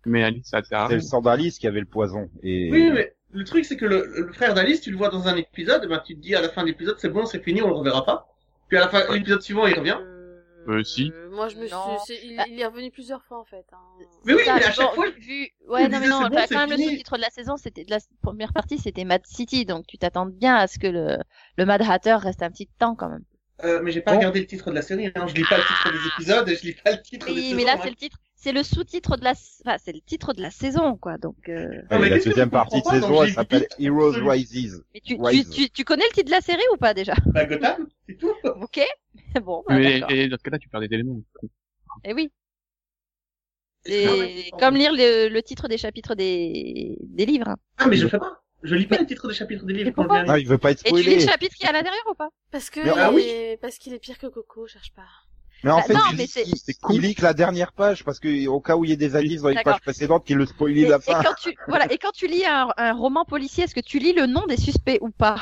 Mais Alice, à C'est le sang d'Alice qui avait le poison. Et Oui, mais le truc, c'est que le, le frère d'Alice, tu le vois dans un épisode, et ben, tu te dis à la fin de l'épisode, c'est bon, c'est fini, on le reverra pas. Puis à la fin, l'épisode suivant, il revient. Euh, Euh, si. Moi, je me suis... Non. c'est- Il, Bah- il est revenu plusieurs fois, en fait. Hein. Mais oui, Ça, mais à bon, chaque fois, vu, vu- ouais, non, mais non, c'est bon, quand même, le sous-titre de la saison, c'était de la première partie, c'était Mad City, donc tu t'attends bien à ce que le, le Mad Hatter reste un petit temps quand même. Euh, mais j'ai pas Bon. regardé le titre de la série, hein. je lis pas le titre des épisodes et je lis pas le titre des Oui, saisons, mais là, hein. c'est le titre, c'est le sous-titre de la, enfin, c'est le titre de la saison, quoi, donc, euh... Non, mais la deuxième partie de saison, elle s'appelle Heroes. Rises. mais tu, tu, Rise. tu, tu connais le titre de la série ou pas, déjà? Bah, Gotham, c'est tout. Ok? Bon, bah, Mais et dans ce cas-là, tu perds des éléments. Eh oui. Et- C'est comme lire le, le titre des chapitres des, des livres. hein. Ah, mais je le fais pas. Je lis pas les titres des chapitres des livres Mais quand je pourquoi viens à Non, lire. il veut pas être Et tu lis le spoilé. chapitre qui est à l'intérieur ou pas? Parce que Mais- ah oui. est... parce qu'il est pire que Coco, cherche pas. Mais en Bah, fait, non, il, mais c'est- il- c'est il cool. lit que la dernière page parce que au cas où il y ait des indices dans les pages précédentes qui le Et, spoilent la et fin. quand tu, voilà, et quand tu lis un, un roman policier, est-ce que tu lis le nom des suspects ou pas?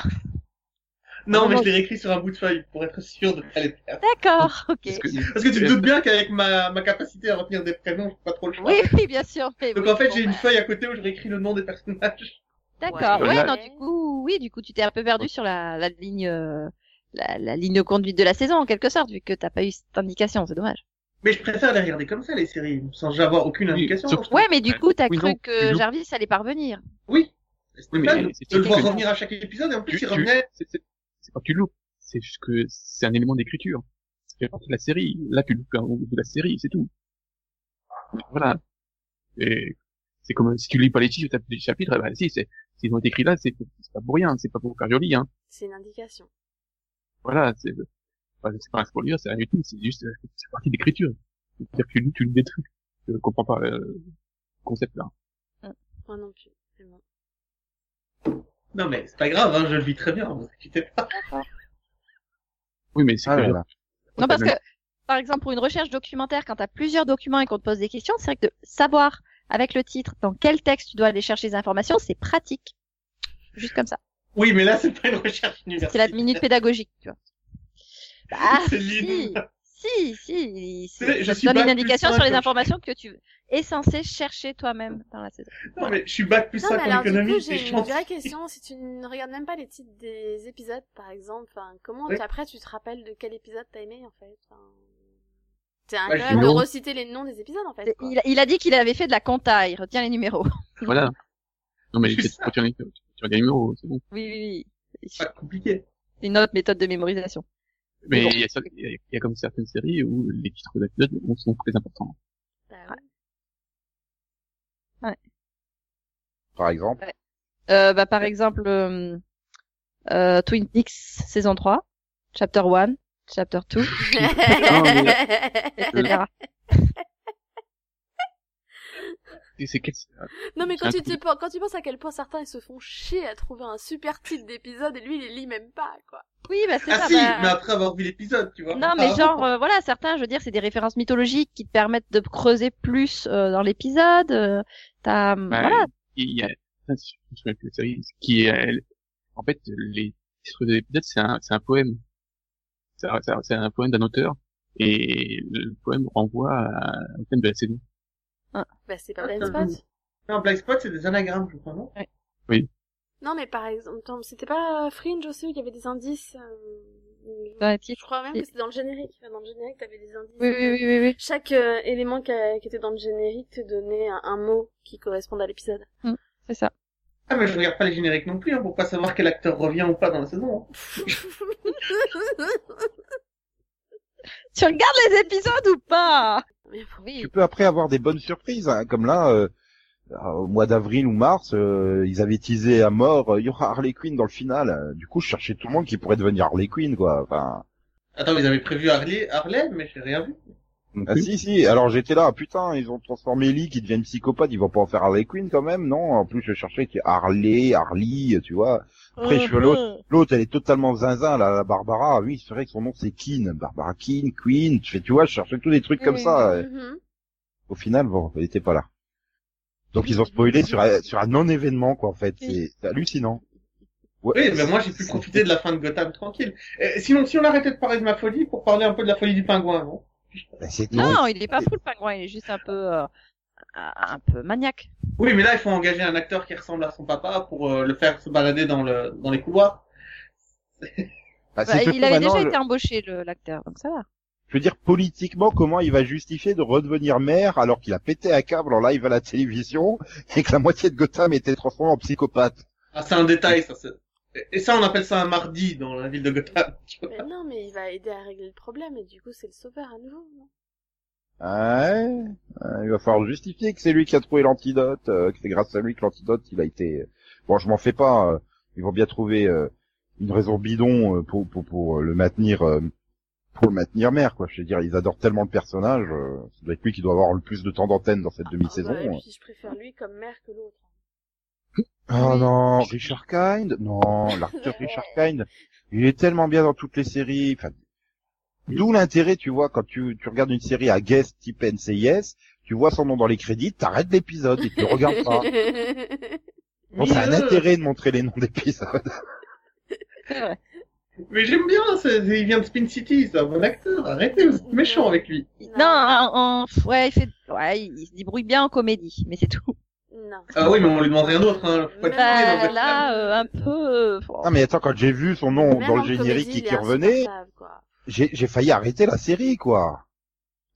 Non, mais non. je l'ai réécrit sur un bout de feuille pour être sûr de pas les perdre. D'accord, ok. Parce que, Parce que tu te doutes bien qu'avec ma, ma capacité à retenir des prénoms, j'ai pas trop le choix. Oui, oui, bien sûr. mais Donc oui, en fait, bon, j'ai une bah, feuille à côté où je réécris le nom des personnages. D'accord. Ouais. Ouais, Là- non, du coup, oui, du coup, tu t'es un peu perdu sur la, la ligne, euh, la, la ligne de conduite de la saison, en quelque sorte, vu que t'as pas eu cette indication. C'est dommage. Mais je préfère les regarder comme ça, les séries, sans avoir aucune Oui, indication. sauf- Ouais, mais du coup, t'as Oui, cru non, que. Jarvis allait parvenir. Oui. Oui, Stéphane, mais c'est de le voir revenir à chaque épisode, et en plus, tu, il tu- revenait. c'est, c'est, c'est pas que tu loupes, c'est juste que c'est un élément d'écriture. Fait partie de la série. Là, tu loupes un bout de la série, c'est tout. Voilà. Et c'est comme si tu lis pas les t'as des chapitres, bah si, c'est, s'ils ont été écrits là, c'est, c'est pas pour rien, c'est pas pour faire joli, hein. C'est une indication. Voilà, c'est, enfin, c'est pas un spoiler, c'est rien du tout, c'est juste, c'est partie d'écriture. C'est-à-dire que tu lis, tu lis des trucs. Je comprends pas, euh, le concept là. Moi non plus. C'est bon. Non, mais c'est pas grave, hein, je le vis très bien, vous inquiétez pas. Oui, mais c'est Ah, voilà. Non, parce que, par exemple, pour une recherche documentaire, quand t'as plusieurs documents et qu'on te pose des questions, c'est vrai que de savoir avec le titre dans quel texte tu dois aller chercher les informations, c'est pratique. Juste comme ça. Oui, mais là, c'est pas une recherche C'est universitaire. la minute pédagogique, tu vois. Bah, C'est si, si, si, C'est c'est- je suis donne une indication sur les informations que tu es censé chercher toi-même dans la saison. Non, mais je suis bac plus Non, 5 mais en du économie, coup, c'est j'ai une vraie question. Si tu ne regardes même pas les titres des épisodes, par exemple, enfin, comment après tu te rappelles de quel épisode t'as aimé en fait? C'est Bah, je- de reciter les noms des épisodes en fait. quoi. Il, a- il a dit qu'il avait fait de la compta, il retient les numéros. voilà. Non, mais C'est tu retiens les, numéros, c'est bon. Oui, oui, oui. C'est pas compliqué. C'est une autre méthode de mémorisation. Mais Mais bon. il y, il y il y a comme certaines séries où les titres d'épisodes sont très importants. Bah ouais. Par exemple. Euh, bah, par exemple, euh, euh, Twin Peaks saison 3, chapter 1, chapter 2, etc. C'est quel... non mais quand tu, te, quand tu penses à quel point certains ils se font chier à trouver un super titre d'épisode et lui il les lit même pas quoi. Oui, bah c'est Ah ça. si, bah, mais après avoir vu l'épisode, tu vois. Non, mais Ah, genre, euh, voilà, certains, je veux dire, c'est des références mythologiques qui te permettent de creuser plus euh, dans l'épisode. euh, T'as, Bah, voilà, Il y a, de la série, qui est, en fait, les titres des épisodes, c'est un, c'est un poème. C'est un, c'est poème d'un auteur, et le poème renvoie à- au thème de la saison. Bah c'est pas Ah, Blind Spot. Non, Black Spot, c'est des anagrammes, je crois, non Non mais par exemple, c'était pas Fringe aussi où il y avait des indices. euh, dans les Je crois même que c'était dans le générique. Dans le générique t'avais des indices. Oui, oui, oui, oui, oui. Chaque euh, élément qui, a- qui était dans le générique te donnait un, un mot qui correspondait à l'épisode. c'est ça. Ah, mais je regarde pas les génériques non plus, hein, pour pas savoir quel acteur revient ou pas dans la saison. hein. Tu regardes les épisodes ou pas? Oui. Tu peux après avoir des bonnes surprises, hein, comme là, euh, au mois d'avril ou mars, euh, ils avaient teasé à mort, euh, il y aura Harley Quinn dans le final. Du coup, je cherchais tout le monde qui pourrait devenir Harley Quinn, quoi. Enfin, Attends, ils avaient prévu Harley, Harley, mais j'ai rien vu. Ah, si, si. Alors j'étais là, putain, ils ont transformé Lee qui devient une psychopathe, ils vont pas en faire Harley Quinn quand même, non? En plus, je cherchais qui Harley, Harley, tu vois. Après, je suis l'autre. L'autre, elle est totalement zinzin, là, la Barbara. Oui, c'est vrai que son nom c'est Keane, Barbara Keane, Queen. Tu fais, tu vois, je cherchais tous des trucs comme ça. Mhm. Au final, bon, elle était pas là. Donc ils ont spoilé sur un, sur un non-événement, quoi, en fait. C'est c'est hallucinant. Ouais, Oui, mais moi j'ai pu profiter de la fin de Gotham tranquille. Et sinon, si on arrêtait de parler de ma folie pour parler un peu de la folie du pingouin, non? Non, il est pas fou le pingouin, il est juste un peu, euh, un peu maniaque. Oui, mais là, il faut engager un acteur qui ressemble à son papa pour euh, le faire se balader dans le dans les couloirs. bah, Bah, il avait déjà été embauché le- l'acteur, donc ça va. Je veux dire, politiquement, comment il va justifier de redevenir maire alors qu'il a pété un câble en live à la télévision et que la moitié de Gotham était transformée en psychopathe? Ah, c'est un détail, ça. C'est- Et- ça, on appelle ça un mardi dans la ville de Gotham. tu vois. Mais non, mais il va aider à régler le problème et du coup c'est le sauveur à nouveau. non? Ouais, ouais, il va falloir justifier que c'est lui qui a trouvé l'antidote, euh, que c'est grâce à lui que l'antidote, il a été... Bon, je m'en fais pas, euh, ils vont bien trouver euh, une raison bidon euh, pour, pour, pour euh, le maintenir... euh, pour le maintenir maire, quoi. Je veux dire, ils adorent tellement le personnage, euh, ça doit être lui qui doit avoir le plus de temps d'antenne dans cette demi-saison. Ah bah, et puis je préfère lui comme mère que l'autre. Oh Oui. non, Richard Kind? Non, l'acteur Richard Kind, il est tellement bien dans toutes les séries. Enfin, D'où l'intérêt, tu vois, quand tu, tu regardes une série à guest type NCIS, tu vois son nom dans les crédits, t'arrêtes l'épisode et tu le regardes pas. Bon, c'est un Mieux. intérêt de montrer les noms d'épisodes. Mais j'aime bien, il vient de Spin City, c'est un bon acteur. Arrêtez, vous êtes méchant avec lui. Non, en- en- ouais, il fait, ouais, il se débrouille bien en comédie, mais c'est tout. Non. Ah oui, mais on lui demande rien d'autre. Hein. Faut pas Bah, dans Bah, là, euh, un peu. euh. Ah mais attends, quand j'ai vu son nom Même dans le générique comédie, qui, il revenait, j'ai j'ai failli arrêter la série, quoi.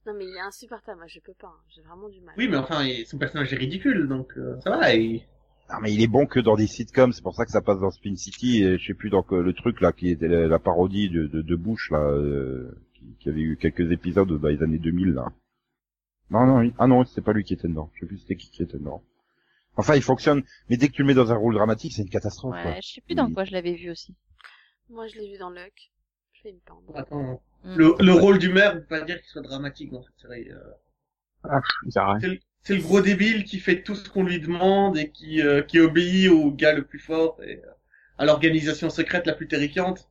Non, mais il est insupportable, moi je peux pas, hein. j'ai vraiment du mal. Oui, mais enfin, il- son personnage est ridicule, donc euh, ça va. Et... Ah mais il est bon que dans des sitcoms, c'est pour ça que ça passe dans Spin City, et je sais plus dans que- le truc là qui était la, la parodie de, de, de Bush là, euh, qui, qui avait eu quelques épisodes dans les années 2000 là. Non non, il- ah non, c'était pas lui qui était dedans. Je sais plus c'était qui qui était dedans. Enfin, il fonctionne, mais dès que tu le mets dans un rôle dramatique, c'est une catastrophe. quoi. Ouais, je sais plus dans Il- quoi je l'avais vu aussi. Moi je l'ai vu dans Luck. Je une pente. Attends, Mm. le, le rôle du maire, on peut pas dire qu'il soit dramatique dans cette série. euh. Ah. C'est le, c'est le gros débile qui fait tout ce qu'on lui demande et qui, euh, qui obéit au gars le plus fort et euh, à l'organisation secrète la plus terrifiante.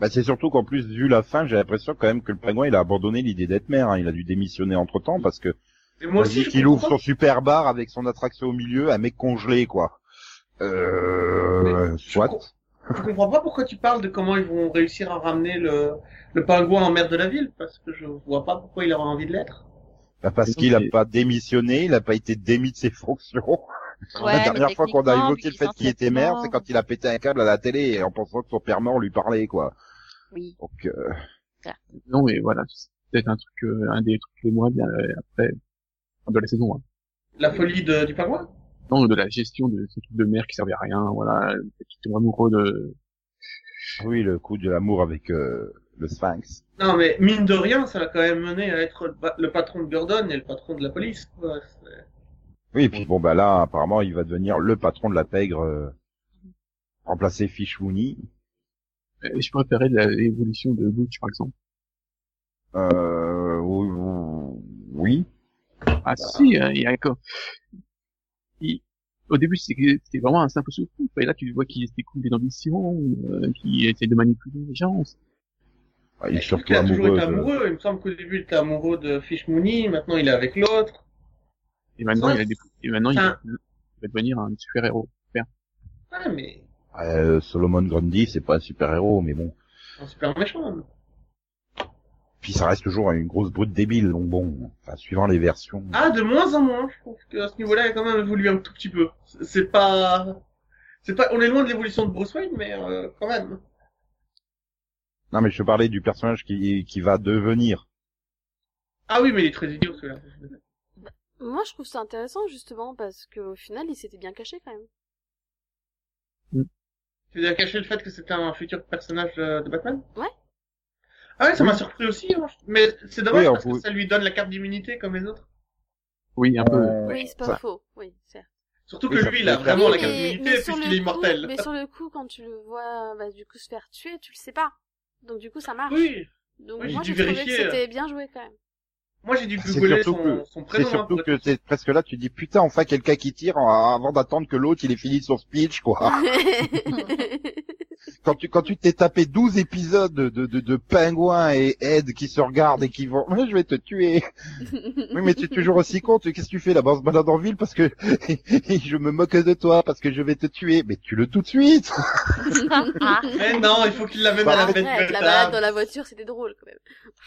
Bah, c'est surtout qu'en plus, vu la fin, j'ai l'impression quand même que le pingouin, il a abandonné l'idée d'être maire. hein. Il a dû démissionner entre temps parce que Et moi aussi, qu'il ouvre son super bar avec son attraction au milieu, un mec congelé, quoi. Euh, soit. Je comprends pas pourquoi tu parles de comment ils vont réussir à ramener le, le pingouin en maire de la ville, parce que je vois pas pourquoi il aurait envie de l'être. Bah, parce qu'il a pas démissionné, il a pas été démis de ses fonctions. Ouais, la dernière fois qu'on a évoqué le fait qu'il était maire, c'est quand il a pété un câble à la télé en pensant que son père mort lui parlait, quoi. Oui. Donc, euh, Non, mais voilà, c'est peut-être un truc, euh, un des trucs les moins bien euh, après de la saison. Hein. La folie de- du pingouin Non, de la gestion de ce truc de mer qui servait à rien. Voilà, qui était amoureux de. oui, le coup de l'amour avec euh, le Sphinx. Non, mais mine de rien, ça l'a quand même mené à être le, pa- le patron de Gordon et le patron de la police. quoi. Oui, et puis bon, bah là, apparemment, il va devenir le patron de la pègre, euh, remplacer Fish Mooney. Euh, Je préférais l'évolution de Butch, par exemple. Euh, oui, oui. Ah si, hein, il y a il- Au début, c'était vraiment un simple souffle. Et là, tu vois qu'il était coulé d'ambition, euh, qui essaie de manipuler les gens. Ah, il est Il a toujours amoureux. été de- amoureux. Il me semble qu'au début, il était amoureux de Fish Mooney, maintenant il est avec l'autre. Et maintenant, Ouais. il a des... et maintenant, il va, il va devenir un super héros. Ah, mais Euh, Solomon Grundy, c'est pas un super-héros, mais bon. un super méchant. Puis ça reste toujours une grosse brute débile, donc bon, enfin, suivant les versions. Ah, de moins en moins. Je trouve qu'à ce niveau-là, il a quand même évolué un tout petit peu. C'est- pas... C'est pas... On est loin de l'évolution de Bruce Wayne, mais euh, quand même. Non, mais je te parlais du personnage qui, qui va devenir. Ah oui, mais il est très idiot, celui-là. Moi je trouve ça intéressant justement parce qu'au final il s'était bien caché quand même. Tu veux caché le fait que c'était un futur personnage de, de Batman? Ouais. Ah ouais, ça Oui. m'a surpris aussi. hein. Mais c'est dommage Oui, parce que ça lui donne la carte d'immunité comme les autres. Oui, un peu. Euh, Oui, c'est pas ça- faux. Oui, certes. Surtout que lui, il a vraiment Oui, la carte d'immunité puisqu'il est coup- immortel. Mais sur le coup, quand tu le vois, bah, du coup se faire tuer, tu le sais pas. Donc du coup ça marche. Oui, Donc moi dû j'ai trouvé que vérifier, c'était bien joué quand même. moi j'ai dû googler son, que- son C'est prénom. hein, surtout que c'est presque là, tu dis putain, enfin quelqu'un qui tire avant d'attendre que l'autre il ait fini son speech, quoi. quand tu quand tu t'es tapé 12 épisodes de, de, de, de pingouins et Ed qui se regardent et qui vont, Ouais, je vais te tuer. Oui, mais tu es toujours aussi con. tu- Qu'est-ce que tu fais là-bas On se balade en ville parce que je me moque de toi parce que je vais te tuer. Mais tue-le tout de suite. Mais non, il faut qu'il l'amène Bah, à la Arrête, bête la Gotham. balade dans la voiture c'était drôle quand même.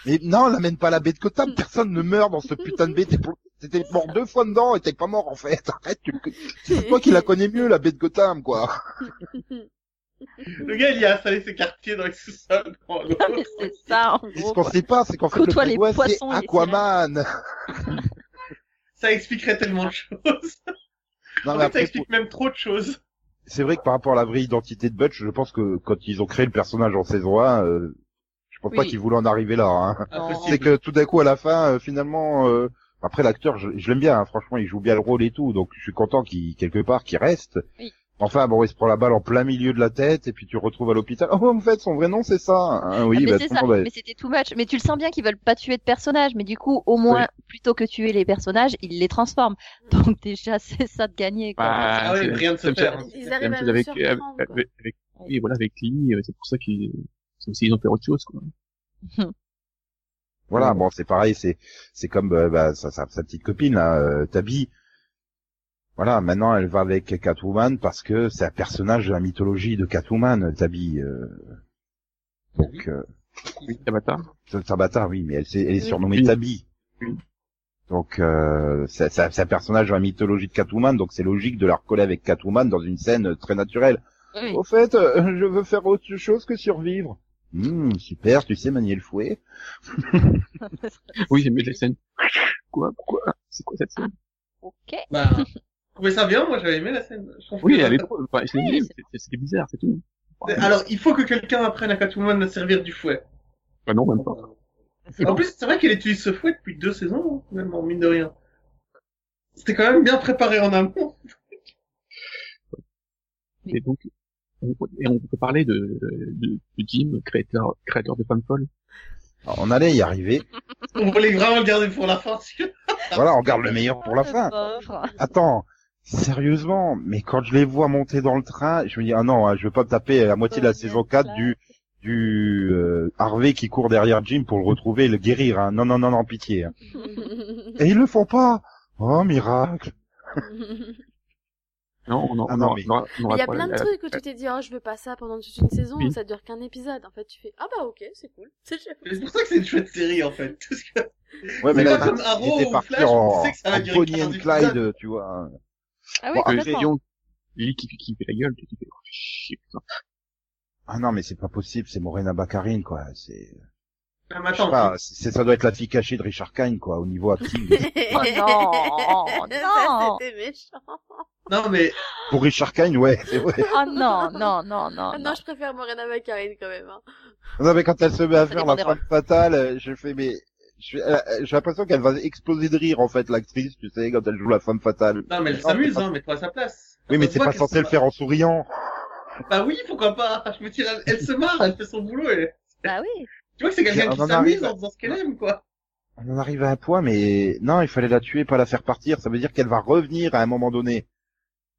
Mais non, l'amène pas à la baie de Gotham. Personne ne meurt dans ce putain de baie. T'es pour- T'étais mort deux fois dedans et t'es pas mort en fait. Arrête, tu le- c'est toi qui la connais mieux la baie de Gotham, quoi. Le gars, il y a installé ses quartiers dans les sous-sols. c'est ça, en Et ce gros. qu'on sait pas, c'est qu'en fait le pingouin c'est Aquaman. Ça expliquerait tellement de choses. Non, en mais fait, ça explique même trop de choses. c'est vrai que par rapport à la vraie identité de Butch, je pense que quand ils ont créé le personnage en saison 1, euh, je pense pas qu'ils voulaient en arriver là. Hein. C'est que tout d'un coup à la fin, euh, finalement, euh, après l'acteur, je, je l'aime bien. hein, franchement, il joue bien le rôle et tout, donc je suis content qu'il quelque part qu'il reste. Oui. Enfin bon, il se prend la balle en plein milieu de la tête et puis tu le retrouves à l'hôpital. Oh, en fait, son vrai nom c'est ça. Hein, oui, Ah, mais bah, c'est ça. Mais c'était too much. Mais tu le sens bien qu'ils veulent pas tuer de personnages, mais du coup, au moins, plutôt que tuer les personnages, ils les transforment. Donc déjà, c'est ça de gagner. Quoi. Bah, Ah oui, rien ne se perd. Ils arrivent même à nous avec, avec, surprendre, quoi. avec, avec- oui, voilà, avec Lee, euh, c'est pour ça qu'ils, c'est aussi, ils ont fait autre chose, quoi. Voilà, Ouais. bon, c'est pareil, c'est c'est comme euh, bah, sa, sa, sa petite copine là, euh, Tabi. Voilà, maintenant elle va avec Catwoman parce que c'est un personnage de la mythologie de Catwoman, Tabi. euh. Donc, euh, Oui, Tabata. Tabata, oui, mais elle, s'est- elle est surnommée Oui. Tabi. Oui. Donc, euh, c'est un personnage dans la mythologie de Catwoman, donc c'est logique de la recoller avec Catwoman dans une scène très naturelle. Oui. Au fait, euh, je veux faire autre chose que survivre. Hmm, super, tu sais manier le fouet. Oui, j'aime bien la scène. Quoi, pourquoi? C'est quoi cette scène? Ok. Bah, trouvais ça bien, moi j'avais aimé la scène. Je Oui, que- elle est drôle. Enfin, je l'ai Oui, c'était bizarre, c'est tout. Alors, il faut que quelqu'un apprenne à Catwoman à servir du fouet. Bah non, même pas. En plus, c'est vrai qu'elle utilise ce fouet depuis deux saisons, hein, même en mine de rien. C'était quand même bien préparé en amont. Et donc, on, et on peut parler de, de, de Jim, créateur, créateur de. Alors, on allait y arriver. On voulait vraiment le garder pour la fin. voilà, on garde le meilleur pour la fin. Attends, sérieusement, mais quand je les vois monter dans le train, je me dis ah non, hein, je veux pas me taper la moitié de la saison bien 4 ça. du du euh, Harvey qui court derrière Jim pour le retrouver et le guérir. Hein. Non non non non pitié. hein. Et ils le font pas. Oh miracle. Non, on en, Ah on non, aura- mais- on aura- on Mais aura il y a pas plein de trucs où tu t'es dit, oh, je veux pas ça pendant toute une saison, Oui. ça dure qu'un épisode. En fait, tu fais, ah bah ok, c'est cool. C'est C'est pour ça que c'est une chouette série, en fait. Parce que Ouais, mais C'est là, pas comme Arrow ou parti Flash, en, on sait que ça va en durer Bonnie 15 and. Clyde, tu vois. Ah oui, Bon, complètement. Lily qui, qui fait la gueule, tu te dis, oh, chier, putain. Ah non, mais c'est pas possible, c'est Morena Baccarin, quoi. C'est, Ah, mais je sais attends, pas, c'est, ça doit être la fille cachée de Richard Kine, quoi, au niveau acting. Oh non, Ça, non. c'était méchant. non mais Pour Richard Kine, ouais, c'est vrai. Oh non, non, non, non, Ah non. non, je préfère Morena Baccarin quand même. Hein. Non, mais quand elle se met à faire la femme fatale, euh, je fais, mais, euh, euh, j'ai l'impression qu'elle va exploser de rire, en fait, l'actrice, tu sais, quand elle joue la femme fatale. non mais elle s'amuse, pas- hein, mets-toi à sa place. Oui, mais c'est pas censé se le faire en souriant. Bah oui, pourquoi pas. Je me dis, elle, elle se marre, elle fait son boulot et Bah oui. tu vois que c'est quelqu'un qui s'amuse en faisant ce qu'elle aime, quoi. On en arrive à un point, mais non, il fallait la tuer, pas la faire partir. Ça veut dire qu'elle va revenir à un moment donné.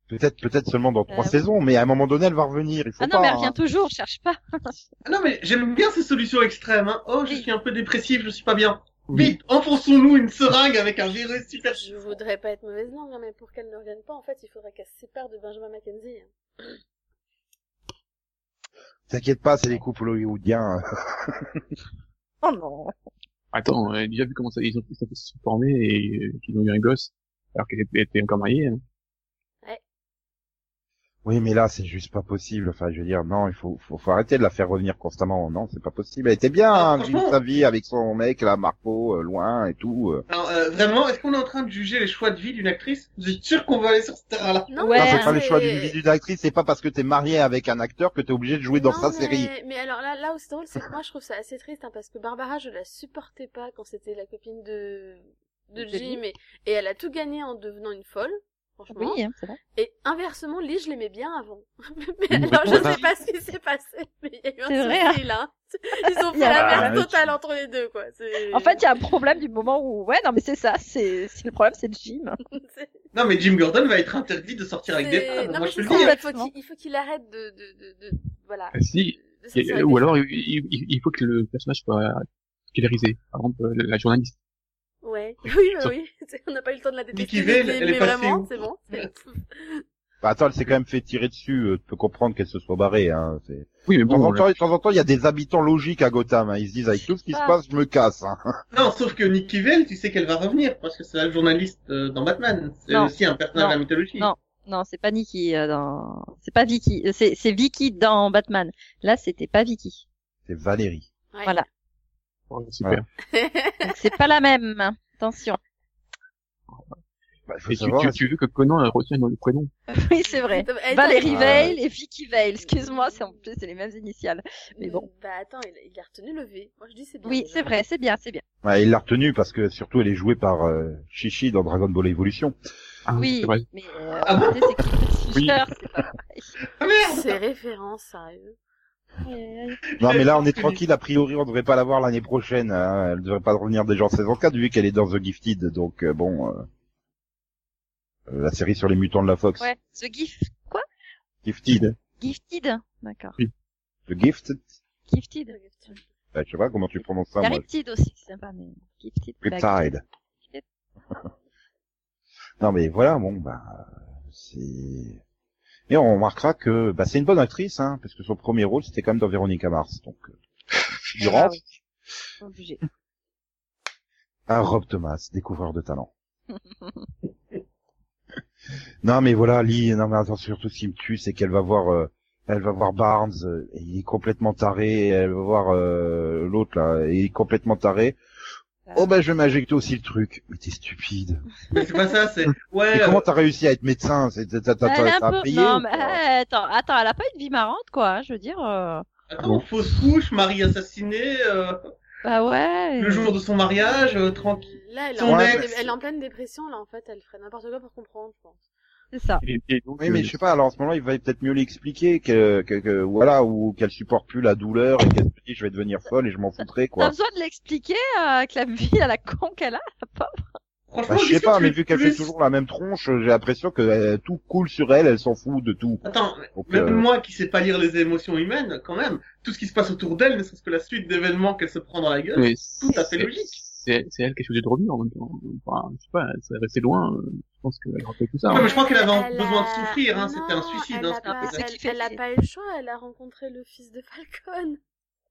Peut-être, peut-être seulement dans trois oui. saisons, mais à un moment donné, elle va revenir. Il faut Ah pas. non, mais elle hein. revient toujours, cherche pas. Ah non mais j'aime bien ces solutions extrêmes, hein. Oh, je Oui. suis un peu dépressif, je suis pas bien. Oui. Vite, enfonçons-nous une seringue avec un virus super Je voudrais pas être mauvaise langue, hein, mais pour qu'elle ne revienne pas, en fait, il faudrait qu'elle se sépare de Benjamin Mackenzie. hein. T'inquiète pas, c'est les couples hollywoodiens. Oh non. Attends, euh, déjà vu comment ça, ils ont, ils sont formés et euh, qu'ils ont eu un gosse, alors qu'elle était- elle était encore mariée. Hein. Oui, mais là, c'est juste pas possible. Enfin, je veux dire, non, il faut, faut, faut arrêter de la faire revenir constamment. Non, c'est pas possible. Elle était bien, hein, sa vie avec son mec, là, Marco, euh, loin et tout. euh. Alors, euh, vraiment, est-ce qu'on est en train de juger les choix de vie d'une actrice? Vous êtes sûr qu'on va aller sur ce terrain-là Non, Ouais, non, mais c'est pas le choix d'une vie d'une actrice. C'est pas parce que t'es marié avec un acteur que t'es obligé de jouer dans Non, sa mais... série. Mais alors là, là où c'est drôle, c'est que moi je trouve ça assez triste, hein, parce que Barbara, je la supportais pas quand c'était la copine de de De Jim, et, et elle a tout gagné en devenant une folle, franchement. Oui, hein, c'est vrai. Et inversement, Lee, je l'aimais bien avant. mais alors, je voilà. sais pas ce qui s'est passé, mais il y a eu un C'est vrai, souci, là. Ils ont Il fait y a- la merde totale entre les deux, quoi. En fait, il y a un problème du moment où, ouais, non, mais c'est ça, c'est, le problème, c'est le gym. c'est- Non, mais Jim Gordon va être interdit de sortir avec des femmes. Non, Moi, mais je le dis. il faut qu'il il faut qu'il arrête de, de, de, de, voilà. Ah, si, de ou alors il, il- il faut que le personnage soit scénarisé. Par exemple, la journaliste. Ouais, oui, bah oui, on n'a pas eu le temps de la détester. Nikki Vale, mais- elle est mais passée vraiment, c'est bon. Bah, attends, elle s'est quand même fait tirer dessus. euh, Tu peux comprendre qu'elle se soit barrée. Hein. Oui, mais De temps, bon, en temps, de temps en temps, il y a des habitants logiques à Gotham. Hein. Ils se disent, avec tout ce qui se passe, je me casse. Hein. Non, sauf que Nikki Vale, tu sais qu'elle va revenir, parce que c'est la journaliste euh, dans Batman. C'est aussi un personnage Non. de la mythologie. Non. Non, c'est pas Nikki euh, dans, c'est pas Vicky, c'est, c'est Vicky dans Batman. Là, c'était pas Vicky. C'est Valérie. Ouais. Voilà. Donc c'est pas la même. Attention. Bah, Et tu, savoir, tu, tu veux que Conan euh, retienne le prénom Oui, c'est vrai. Valérie. Vale et Vicky Vale. Excuse-moi, c'est en plus c'est les mêmes initiales. Mais bon. Bah attends, il, il a retenu le V. Moi je dis c'est bien. Oui, c'est vrai, c'est bien, c'est bien. Ouais, il l'a retenue parce que surtout elle est jouée par euh, Chichi dans Dragon Ball Evolution. Ah, Oui, mais euh, Ah bon tu c'est Oui. C'est pas pareil. Ah merde Ces références, sérieux. Non mais là on est tranquille, a priori on devrait pas la voir l'année prochaine. Hein. Elle devrait pas revenir déjà en saison 4 vu qu'elle est dans The Gifted. Donc euh, bon, euh, euh, la série sur les mutants de la Fox. Ouais, The Gift, quoi? Gifted. Gifted. D'accord. The Gifted. Gifted. Bah, je sais pas comment tu prononces ça. Riptide aussi, c'est sympa, mais Gifted. bah, Riptide. Gifted. Non mais voilà, bon bah c'est. Et on remarquera que bah, c'est une bonne actrice, hein, parce que son premier rôle c'était quand même dans Véronica Mars. Donc euh, Il Ah oui. Obligé. Ah, Rob Thomas, découvreur de talent. non, mais voilà, Lee, non, mais attends, surtout ce qui me tue, c'est qu'elle va voir, euh, elle va voir Barnes, euh, et il est complètement taré, et elle va voir euh, l'autre, là, et il est complètement taré. Oh, ben, je vais m'injecter aussi le truc. Mais t'es stupide. Mais c'est pas ça, c'est... Mais Ouais, comment euh, t'as réussi à être médecin? C'est- T'as payé non, mais eh, attends, attends, elle a pas une vie marrante, quoi. hein, je veux dire. euh, attends, fausse couche, mari assassiné, euh, Bah ouais. le jour de son mariage, euh, tranquille. Là, elle est, Son en ex. pleine, elle est en pleine dépression, là, en fait, elle ferait n'importe quoi pour comprendre, je pense. C'est ça. Et, et donc, Oui, mais euh, je sais pas, alors en ce moment, il va peut-être mieux l'expliquer que, que, que, voilà, ou qu'elle supporte plus la douleur et qu'elle se dit, je vais devenir folle et je m'en foutrais, T'as quoi. besoin de l'expliquer euh, avec la vie à la con qu'elle a, la pauvre? Franchement, Bah, je sais que pas, mais vu qu'elle plus fait toujours la même tronche, j'ai l'impression que euh, tout coule sur elle, elle s'en fout de tout. Attends, Donc, même euh, moi qui sais pas lire les émotions humaines, quand même, tout ce qui se passe autour d'elle, ne serait-ce que la suite d'événements qu'elle se prend dans la gueule, mais tout à fait logique. C'est c'est elle qui a choisi de revenir en même temps. Enfin, je sais pas, elle s'est restée loin. euh, Je pense qu'elle rappelle tout ça. Ouais, hein. mais je crois qu'elle avait Elle besoin de souffrir, hein, Non, c'était un suicide. Elle Hein, a c'était pas, c'est qui pas eu le choix, elle a rencontré le fils de Falcon.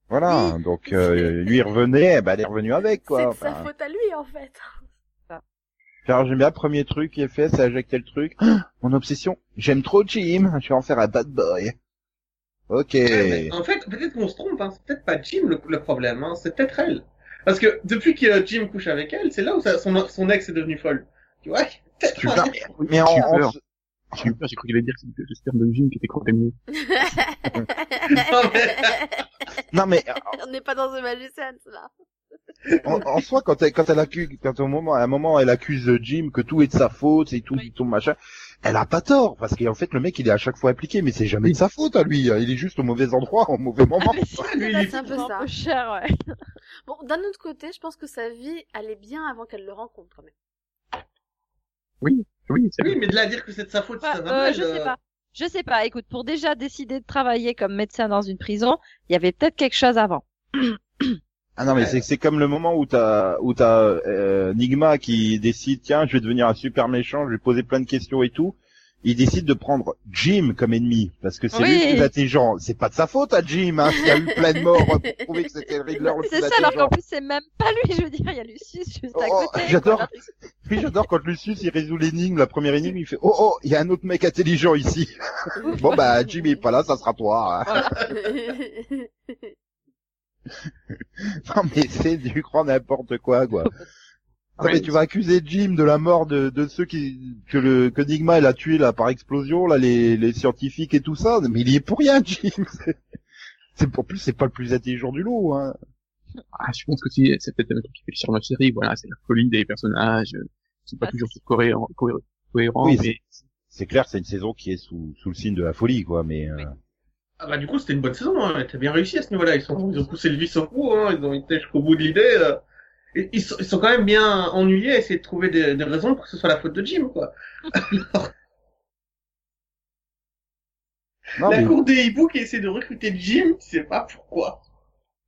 Voilà, donc euh, lui revenait, bah elle est revenue avec, C'est quoi. de sa faute à lui, en fait. alors j'aime bien le premier truc qu'il a fait, c'est injecter le truc. Ah, mon obsession, j'aime trop Jim, je vais en faire un bad boy. Ok. Ouais, mais en fait, peut-être qu'on se trompe, hein. c'est peut-être pas Jim le, le problème, hein. c'est peut-être elle. Parce que depuis que euh, Jim couche avec elle, c'est là où ça- son, son ex est devenu folle. Tu vois Super. Mais en, J'ai eu en- peur. J'ai eu peur, j'ai cru qu'il allait dire que c'était le sperme de Jim qui était contaminé. Non, mais- non mais On n'est pas dans The Magicians, là. en, en soi, quand elle, quand elle accuse, quand au moment, à un moment, elle accuse Jim que tout est de sa faute, c'est tout, Oui. tout machin. Elle a pas tort, parce qu'en fait, le mec, il est à chaque fois impliqué, mais c'est jamais de sa faute à lui. hein. Il est juste au mauvais endroit, au mauvais moment. Ah, mais c'est est un peu un ça. peu cher, ouais. Bon, d'un autre côté, je pense que sa vie allait bien avant qu'elle le rencontre, quand même. Oui, oui, Oui, mais de là à dire que c'est de sa faute, Ouais, ça va euh, mal, je sais euh, pas. Je sais pas. Écoute, pour déjà décider de travailler comme médecin dans une prison, il y avait peut-être quelque chose avant. Ah non, mais c'est c'est comme le moment où t'as où t'as euh, Nigma qui décide tiens je vais devenir un super méchant, je vais poser plein de questions et tout. Il décide de prendre Jim comme ennemi parce que c'est lui Oui. le plus intelligent. C'est pas de sa faute à Jim, hein, s'il y a eu plein de morts pour prouver que c'était le Riddler le plus C'est ça, alors qu'en plus c'est même pas lui. Je veux dire, il y a Lucius juste à Oh, côté. j'adore. Puis j'adore quand Lucius il résout l'énigme, la première énigme, il fait oh oh il y a un autre mec intelligent ici. bon bah Jim il est pas là, ça sera toi. hein. Non mais c'est du grand n'importe quoi quoi. Non, Ouais. mais tu vas accuser Jim de la mort de, de ceux qui que le que Nigma elle a tué là par explosion là les, les scientifiques et tout ça mais il y est pour rien Jim. C'est- C'est pour plus c'est pas le plus intelligent du lot hein. Ah, je pense que si, c'est peut-être un truc qui fait sur la série, voilà, c'est la folie des personnages, euh, c'est pas Ah, toujours c'est- cohérent, cohérent, cohérent, Oui, mais C'est clair c'est une saison qui est sous sous le signe de la folie quoi mais euh. Ah bah du coup c'était une bonne saison, hein. était bien réussi à ce niveau-là. Ils, sont, ils ont poussé le vice au cou, hein. ils ont été jusqu'au bout de l'idée. euh. Et Ils, sont, ils sont quand même bien ennuyés à essayer de trouver des, des raisons pour que ce soit la faute de Jim, quoi. Alors, non, la mais- cour des hiboux qui essaie de recruter Jim, tu sais pas pourquoi.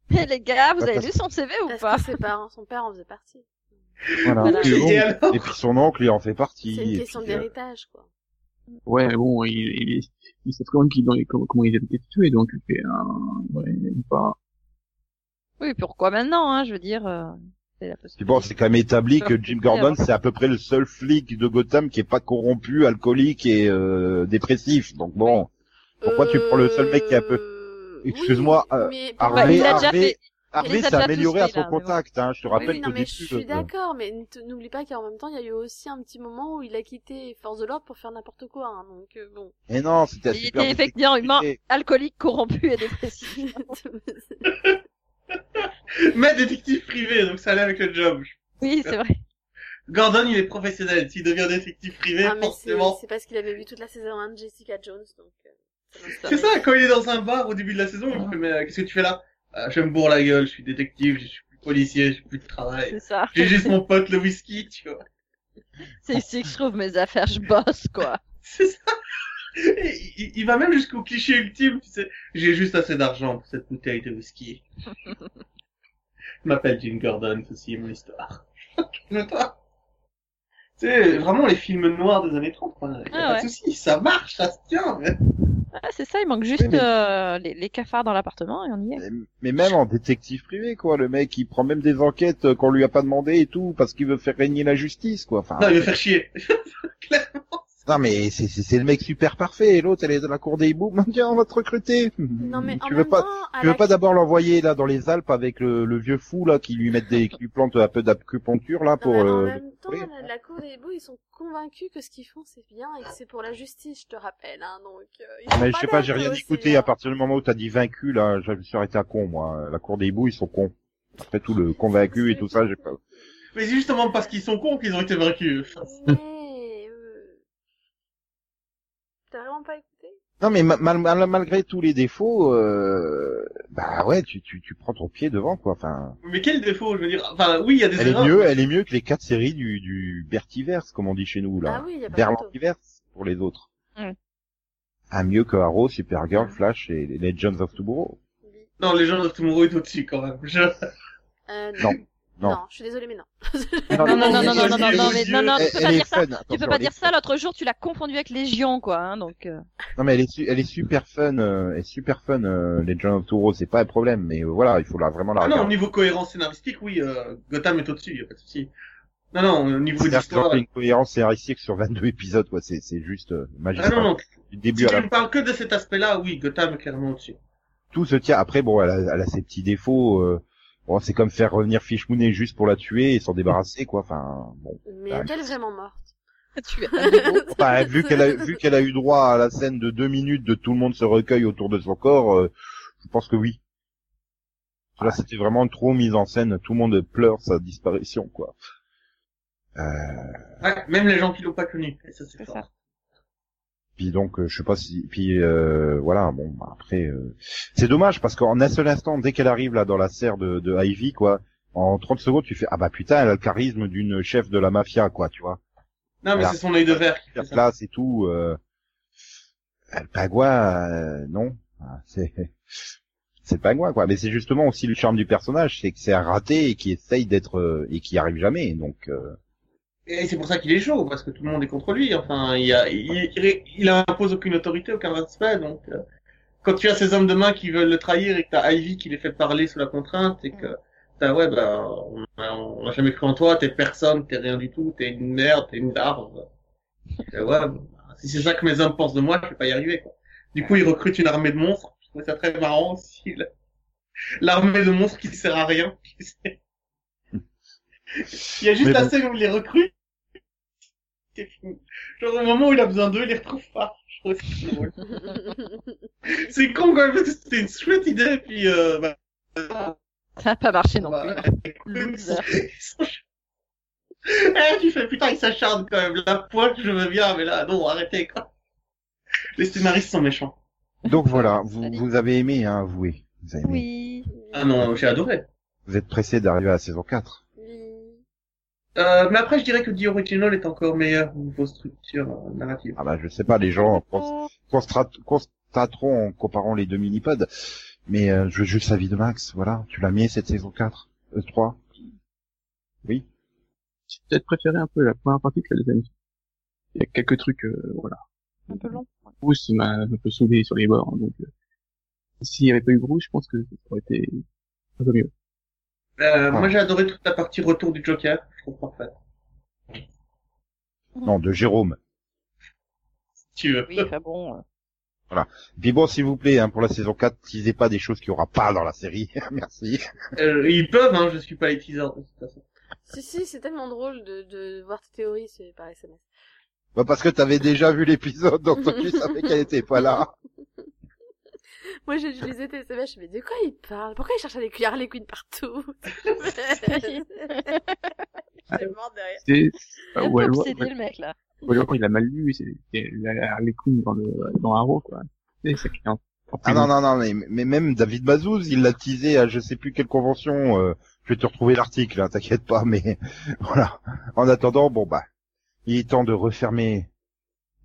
Mais les gars, vous avez lu son CV ou Parce pas que ses parents, son père en faisait partie. voilà. Voilà. Et, bon, Et alors et puis son oncle il en fait partie. C'est une question euh, d'héritage, quoi. Ouais, bon, il, il, il sait quand même qu'ils, ont- comment, comment ils étaient tués, donc il fait un, ouais, il pas, Oui, pourquoi maintenant hein, Je veux dire. euh, c'est la Puis possibilité. bon, c'est quand même établi que Jim Gordon, alors. c'est à peu près le seul flic de Gotham qui est pas corrompu, alcoolique et euh, dépressif. Donc bon, Pourquoi tu prends le seul mec qui est un peu- Euh, Excuse-moi, oui, euh, mais Harvey, il déjà fait. Harvey s'est amélioré à son là, mais bon. contact. Hein. Je te Oui, rappelle oui, non, qu'au mais je suis d'accord, mais n'oublie pas qu'en même temps, il y a eu aussi un petit moment où il a quitté Force de l'ordre pour faire n'importe quoi, hein, donc euh, bon. mais non, c'était Il était effectivement humain, détective. alcoolique, corrompu et dépressif. Mais détective privé, donc ça allait avec le job. Oui, c'est vrai. Gordon, il est professionnel. S'il devient détective privé, Ah, mais c'est forcément. c'est parce qu'il avait vu toute la saison 1 de Jessica Jones, donc... euh, C'est ça, quand il est dans un bar au début de la saison, il me fait, mais euh, qu'est-ce que tu fais là? Ah, Je me bourre la gueule, je suis détective, je suis plus policier, j'ai plus de travail. C'est ça. J'ai juste mon pote le whisky, tu vois. C'est ici que je trouve mes affaires, je bosse, quoi. C'est ça. Il, il va même jusqu'au cliché ultime, tu sais. J'ai juste assez d'argent pour cette bouteille de whisky. je m'appelle Jim Gordon, ceci est mon histoire. Sais, vraiment les films noirs des années 30, quoi. Y a Ah pas ouais. de souci, ça marche, ça se tient. mais- Ah, c'est ça, il manque juste Oui, mais- euh, les, les cafards dans l'appartement et on y est. Mais- Mais même en détective privé, quoi, le mec, il prend même des enquêtes euh, qu'on lui a pas demandé et tout, parce qu'il veut faire régner la justice, quoi. Enfin, Non, il veut faire chier. Clairement. Non, mais c'est c'est c'est le mec super parfait, et l'autre, elle est dans la cour des hiboux, tiens, on va te recruter. Non, mais en tu même veux pas, temps, tu veux la- pas d'abord l'envoyer là dans les Alpes avec le, le vieux fou là qui lui met des, qui lui plante un peu d'acupuncture là Non, pour. mais en euh, même temps, oui. la, la cour des hiboux, ils sont convaincus que ce qu'ils font, c'est bien et que c'est pour la justice, je te rappelle, hein, donc... euh, ils Mais je sais pas, j'ai rien écouté hein. à partir du moment où t'as dit vaincu là, je me suis arrêté à con moi. La cour des hiboux, ils sont cons. Après tout le convaincu et tout ça, j'ai pas. Mais c'est justement parce qu'ils sont cons qu'ils ont été vaincus. Mais... euh, T'as vraiment pas écouté? Non mais ma- mal- mal- malgré tous les défauts, euh, bah ouais, tu, tu, tu prends ton pied devant quoi. Enfin, Mais quel défaut, je veux dire. Enfin, oui, il y a des elle est mieux, elle est mieux que les quatre séries du, du Bertiverse comme on dit chez nous là. Ah oui, il y a pas photo. Berlantiverse pour les autres. Mm. Ah mieux que Arrow, Supergirl, Mm. Flash et les Legends of Tomorrow. Oui. Non, les gens de Tomorrow est au-dessus quand même. Je... Euh, Non, non. Non, je suis désolée, mais non. Non, non, non, non, non, non, non, non, mais non, non, tu peux pas dire ça. Tu peux pas dire ça. L'autre jour, tu l'as confondu avec Légion, quoi. Hein, donc. euh, Non mais elle est, su- elle est super fun, euh, elle est super fun. Euh, Legends of Tomorrow, c'est pas un problème, mais euh, voilà, il faut la, vraiment la Ah non, au regarder. niveau cohérence scénaristique, oui, euh, Gotham est au-dessus, y a pas de souci. Non, non, au niveau de l'histoire... une cohérence scénaristique sur 22 épisodes, quoi, c'est, c'est juste euh, Ah magistral. non, non, Du si début tu à la ne parles que de cet aspect-là, oui, Gotham est clairement au-dessus. tout se tient. Après, bon, elle a, elle a ses petits défauts. Euh, bon, c'est comme faire revenir Fishmoon juste pour la tuer et s'en débarrasser, quoi. Enfin, bon. Mais Ah, est-elle vraiment morte? Tu. Enfin, vu qu'elle a, vu qu'elle a eu droit à la scène de deux minutes de tout le monde se recueille autour de son corps, euh, je pense que oui. Là, c'était vraiment trop mise en scène. Tout le monde pleure sa disparition, quoi. Euh, Ouais, même les gens qui l'ont pas connu. Et ça, c'est C'est fort. Puis donc, euh, je sais pas si, puis euh, voilà, bon, bah, après, euh, c'est dommage parce qu'en un seul instant, dès qu'elle arrive là dans la serre de, de Ivy, quoi, en 30 secondes, tu fais ah bah putain, elle a le charisme d'une chef de la mafia, quoi, tu vois, Non, mais c'est son œil de verre qui fait ça. place et tout. Euh, le pingouin, euh, non, Ah, c'est c'est le pingouin, quoi. Mais c'est justement aussi le charme du personnage, c'est que c'est un raté et qui essaye d'être euh, et qui arrive jamais, donc. euh, Et c'est pour ça qu'il est chaud, parce que tout le monde est contre lui. Enfin, il, y a, il, il, il impose aucune autorité, aucun respect. Donc, euh, quand tu as ces hommes de main qui veulent le trahir et que t'as Ivy qui les fait parler sous la contrainte et que t'as ouais, bah, on a, on a jamais cru en toi, t'es personne, t'es rien du tout, t'es une merde, t'es une larve. Et ouais, bon, bah, si c'est ça que mes hommes pensent de moi, je vais pas y arriver. Quoi. Du coup, ils recrutent une armée de monstres. Je trouve ça très marrant aussi. L'armée de monstres qui sert à rien. Il y a juste Mais la bon. scène où les recrute. C'est fini. Genre au moment où il a besoin d'eux, il les retrouve pas. Je trouve ça drôle. C'est con quand même parce que c'était une chouette idée puis euh, bah, Ça a pas marché non bah, plus. Eh, tu fais putain, il s'acharne quand même. La pointe, je veux bien, mais là, non, arrêtez quoi. Les scénaristes sont méchants. Donc voilà, vous, avez aimé, hein, avouez. Vous avez aimé. Oui. Ah non, j'ai adoré. Vous êtes pressé d'arriver à la saison 4. Euh, mais après, je dirais que The Original est encore meilleur au niveau structure euh, narrative. Ah bah je sais pas, les gens constateront en comparant les deux mini-pods, mais euh, je veux juste l'avis de Max, voilà. Tu l'as mis cette saison 4 euh, 3 Oui J'ai peut-être préféré un peu la première partie que la deuxième. Il y a quelques trucs, euh, voilà. un peu long. Bruce m'a un peu saoulé sur les bords, donc euh, s'il n'y avait pas eu Bruce, je pense que ça aurait été un peu mieux. Euh, Ah. Moi, j'ai adoré toute la partie retour du Joker. Je trouve parfaite. Non, de Jérôme. Si tu veux. Oui, enfin bon. euh, Puis bon, s'il vous plaît, hein, pour la saison 4, teasez pas des choses qu'il y aura pas dans la série. Merci. Euh, ils peuvent, hein, je suis pas les teasers de toute façon. Si, si, c'est tellement drôle de, de voir tes théories c'est par SMS. Bah parce que t'avais déjà vu l'épisode, donc toi tu savais qu'elle était pas là. Moi, j'ai utilisé tes SMS, je me dis, de quoi il parle? Pourquoi il cherche à les cuillères les queens partout C'est mort derrière. C'est, euh, peu ou alors, obsédé le mec là. ou alors, il a mal lu, c'est Harley Quinn dans le, dans Arrow, quoi. C'est ça qui est en- en Ah non, non, non, mais, mais même David Mazouz, il l'a teasé à je sais plus quelle convention. euh, je vais te retrouver l'article, hein, t'inquiète pas, mais voilà. En attendant, bon bah, il est temps de refermer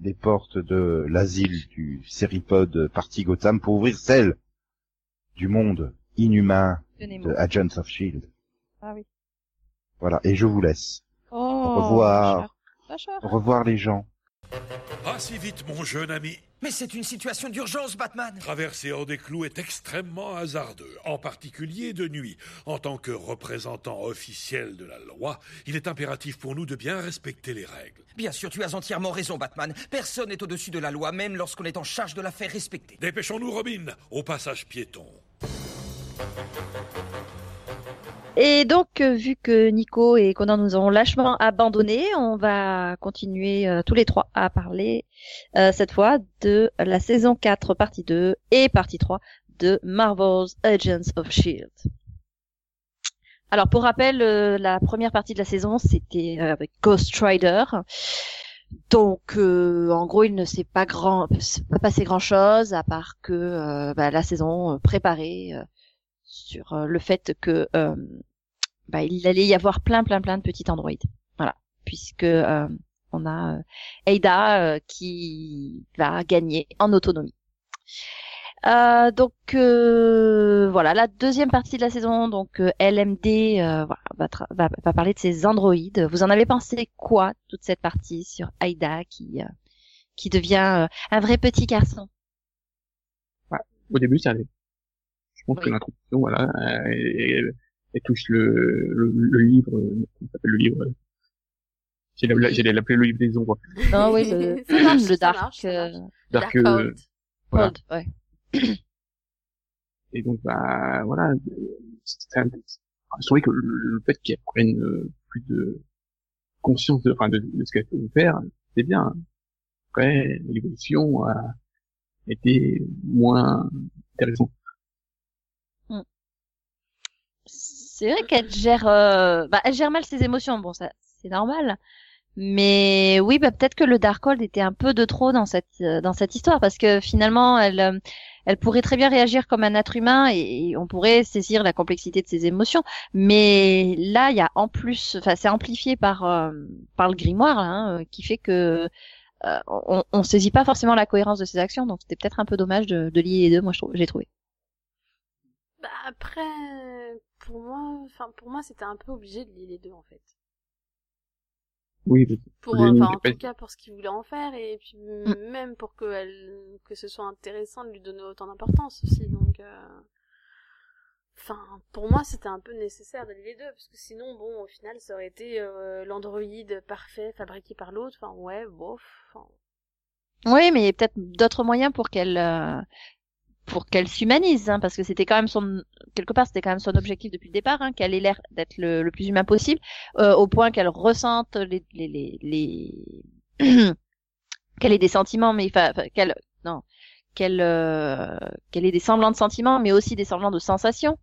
les portes de l'asile du Seripod parti Gotham pour ouvrir celle du monde inhumain De Agents of Shield. Ah oui. Voilà, et je vous laisse. Oh, Au revoir. Au revoir les gens. Pas si vite, mon jeune ami. Mais c'est une situation d'urgence, Batman Traverser hors des clous est extrêmement hasardeux, en particulier de nuit. En tant que représentant officiel de la loi, il est impératif pour nous de bien respecter les règles. Bien sûr, tu as entièrement raison, Batman. Personne n'est au-dessus de la loi, même lorsqu'on est en charge de la faire respecter. Dépêchons-nous, Robin, au passage piéton. Et donc, euh, vu que Nico et Conan nous ont lâchement abandonnés, on va continuer euh, tous les trois à parler euh, cette fois de la saison 4, partie 2 et partie 3 de Marvel's Agents of S.H.I.E.L.D. Alors, pour rappel, euh, la première partie de la saison, c'était euh, avec Ghost Rider. Donc, euh, en gros, il ne s'est pas grand, pas passé grand chose à part que euh, bah, la saison euh, préparée sur euh, le fait que euh, bah, il allait y avoir plein, plein, plein de petits androïdes. Voilà, puisque euh, on a Ada qui va gagner en autonomie. Euh, donc euh, voilà, la deuxième partie de la saison, donc euh, LMD va, va, va parler de ces androïdes. Vous en avez pensé quoi toute cette partie sur Aida qui qui devient un vrai petit garçon? Au début, ça allait. Je pense que Oui. l'introduction, voilà, elle, elle touche le, le, le livre, euh, comment s'appelle le livre euh, J'allais l'appeler le livre des ombres. Non, oui, le, Ça marche, le Dark, marche, euh. Dark, Dark euh, voilà. Cold, ouais. Et donc, bah, voilà, c'est un- je trouvais que le, le fait qu'elle prenne euh, plus de conscience de, enfin, de, de ce qu'elle peut faire, c'est bien. Après, l'évolution a été moins intéressante. C'est vrai qu'elle gère, euh, bah, elle gère mal ses émotions. Bon, ça, c'est normal. Mais oui, bah, peut-être que le Darkhold était un peu de trop dans cette euh, dans cette histoire parce que finalement, elle euh, elle pourrait très bien réagir comme un être humain et, on pourrait saisir la complexité de ses émotions. Mais là, il y a en plus, enfin, c'est amplifié par euh, par le grimoire hein, euh, qui fait que euh, on, on saisit pas forcément la cohérence de ses actions. Donc c'était peut-être un peu dommage de, de lier les deux. Moi, j'ai trouvé. Bah après, pour moi, enfin pour moi c'était un peu obligé de lier les deux en fait. Oui, Pour, Il y a une enfin en tout cas pour ce qu'il voulait en faire et puis Mm. même pour que elle, que ce soit intéressant de lui donner autant d'importance aussi donc. euh, Enfin, pour moi, c'était un peu nécessaire de lier les deux, parce que sinon, bon, au final, ça aurait été euh, l'androïde parfait fabriqué par l'autre. Enfin, ouais, bof. Enfin, Oui, mais peut-être d'autres moyens pour qu'elle euh, pour qu'elle s'humanise, hein, parce que c'était quand même son quelque part c'était quand même son objectif depuis le départ, hein, qu'elle ait l'air d'être le, plus humain possible, euh, au point qu'elle ressente les les les, les... qu'elle ait des sentiments, mais enfin enfin, qu'elle non qu'elle euh, qu'elle ait des semblants de sentiments, mais aussi des semblants de sensations.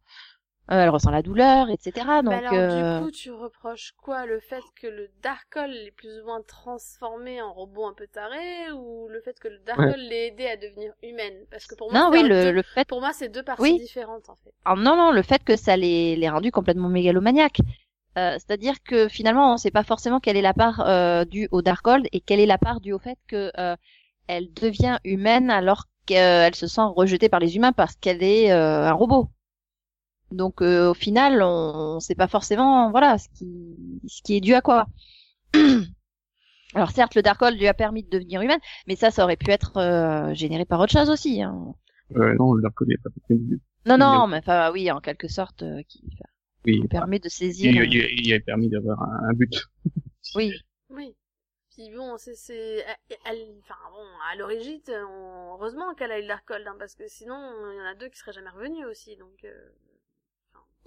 Euh, elle ressent la douleur, etc. Donc Mais alors, euh, du coup, tu reproches quoi? Le fait que le Darkhold l'ait plus ou moins transformé en robot un peu taré ou le fait que le Darkhold l'ait aidé à devenir humaine? Parce que pour moi, non, oui, le, deux- le fait pour moi, c'est deux parties Oui. différentes en fait. Ah, non, non, le fait que ça les, les rendu complètement mégalomaniaques. Euh, C'est-à-dire que finalement, on ne sait pas forcément quelle est la part euh, due au Darkhold et quelle est la part due au fait que euh, elle devient humaine alors qu'elle se sent rejetée par les humains parce qu'elle est euh, un robot. Donc euh, au final, on ne sait pas forcément, voilà, ce qui, ce qui est dû à quoi. Alors certes, le Darkhold lui a permis de devenir humaine, mais ça, ça aurait pu être euh, généré par autre chose aussi. Hein. euh, non, le Dark n'est pas fait Non, non, mais- mais enfin oui, en quelque sorte, euh, qui Oui, permet de saisir. il, il, il a permis d'avoir un, un but. Oui. Oui. Puis bon, c'est, c'est, elle- enfin bon, à l'origine, on- heureusement qu'elle a eu le Darkhold, hein, parce que sinon, il y en a deux qui seraient jamais revenus aussi, donc.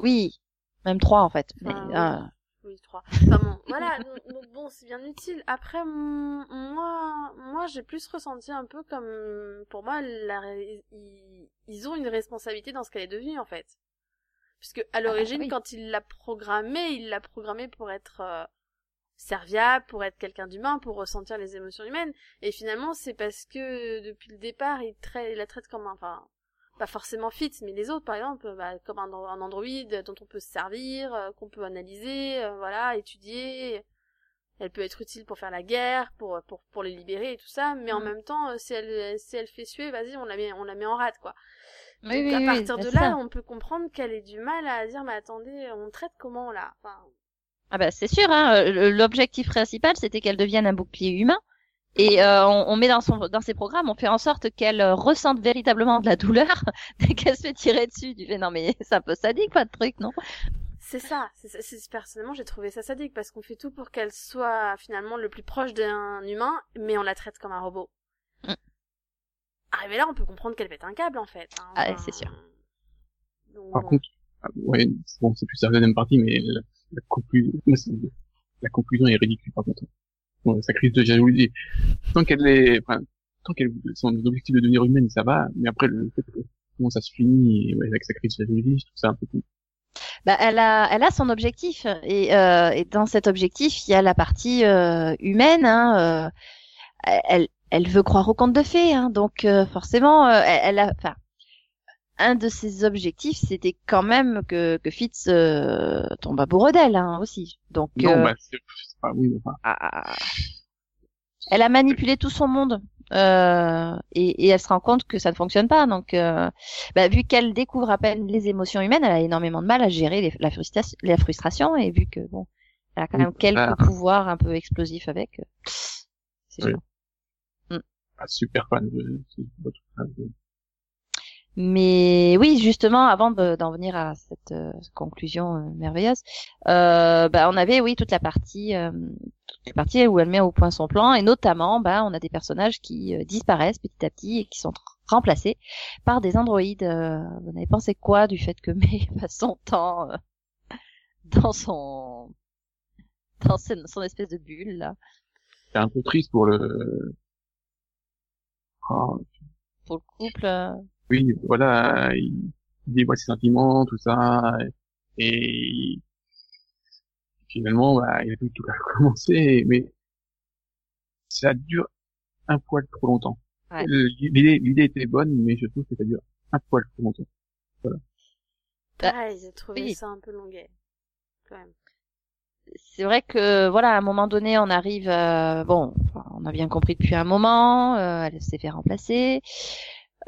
Euh... Oui, même trois en fait. Mais, Enfin, oui. ah, Oui, trois. Enfin bon, voilà, donc, bon, c'est bien utile. Après, moi, moi, j'ai plus ressenti un peu comme, pour moi, la, ils, ils ont une responsabilité dans ce qu'elle est devenue, en fait. Puisque, à l'origine, oui. quand il l'a programmée, il l'a programmée pour être euh, serviable, pour être quelqu'un d'humain, pour ressentir les émotions humaines. Et finalement, c'est parce que, depuis le départ, il, trai- il la traite comme un, enfin, pas forcément fit, mais les autres, par exemple, bah, comme un, un androïde dont on peut se servir, euh, qu'on peut analyser, euh, voilà, étudier. Elle peut être utile pour faire la guerre, pour pour pour les libérer et tout ça, mais en Mm. même temps, euh, si elle si elle fait suer, vas-y, on la met on la met en rate quoi. Oui, Donc oui, à oui, partir de là, ça. on peut comprendre qu'elle ait du mal à dire, mais attendez, on traite comment là? Enfin, Ah bah c'est sûr, hein, euh, l'objectif principal c'était qu'elle devienne un bouclier humain Et euh, on, on met dans son dans ses programmes, on fait en sorte qu'elle euh, ressente véritablement de la douleur dès qu'elle se fait tirer dessus. Tu fais non mais c'est un peu sadique pas de truc non? C'est ça. C'est ça. C'est- personnellement, j'ai trouvé ça sadique parce qu'on fait tout pour qu'elle soit finalement le plus proche d'un humain, mais on la traite comme un robot. Mm. Arrivé là, on peut comprendre qu'elle pète un câble en fait. hein. Ah ouais, c'est sûr. Donc, Par contre, ah, ouais, bon, c'est plus la deuxième partie, mais la, la conclusion, la conclusion est ridicule par contre. Sa crise de jalousie, tant qu'elle est, enfin, tant qu'elle, son objectif de devenir humaine, ça va, mais après, le fait que, comment ça se finit, ouais, avec sa crise de jalousie, je trouve ça un peu con. Bah, elle a, elle a son objectif et, euh, et dans cet objectif, il y a la partie euh, humaine. Hein, euh, elle, elle veut croire au conte de fées, hein, donc euh, forcément, euh, elle, elle a, enfin, un de ses objectifs, c'était quand même que, que Fitz euh, tombe amoureux d'elle hein, aussi. Donc, Non, euh, bah, pas, oui, enfin, ah, elle a manipulé tout son monde. Euh, et, et elle se rend compte que ça ne fonctionne pas. Donc, euh, bah, vu qu'elle découvre à peine les émotions humaines, elle a énormément de mal à gérer les- la, frustration, la frustration. Et vu que bon, elle a quand Oui, même quelques ah. pouvoirs un peu explosifs avec, euh, c'est Oui. pas super fan de- de- Mais oui, justement, avant de- d'en venir à cette euh, conclusion euh, merveilleuse, euh, bah, on avait oui toute la partie, euh, toute la partie où elle met au point son plan, et notamment, bah, on a des personnages qui disparaissent petit à petit et qui sont remplacés par des androïdes. Vous avez pensé quoi du fait que May passe son temps euh, dans son dans son, son espèce de bulle là? C'est un peu triste pour le, pour le couple. Oui, voilà, il, il dévoile ses sentiments, tout ça, et finalement, bah, il a tout à recommencer, mais ça dure un poil trop longtemps. Ouais. L'idée, l'idée était bonne, mais je trouve que ça dure un poil trop longtemps. Pareil, j'ai trouvé oui. ça un peu longuet. Quand même. c'est vrai que voilà, à un moment donné, on arrive, euh, bon, on a bien compris depuis un moment, euh, elle s'est fait remplacer.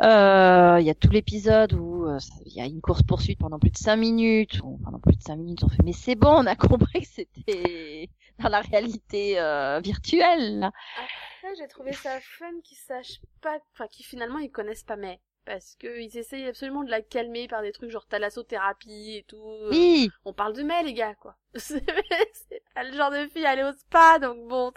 Euh, Il y a tout l'épisode où euh, il y a une course poursuite pendant plus de cinq minutes. où pendant plus de cinq minutes, on fait mais c'est bon, on a compris que c'était dans la réalité euh, virtuelle. Après, j'ai trouvé ça fun qu'ils sachent pas, enfin, qu'ils finalement ils connaissent pas mais parce que ils essayent absolument de la calmer par des trucs genre thalassothérapie et tout. Oui, On parle de May, les gars, quoi. C'est pas le genre de fille à aller au spa, donc bon.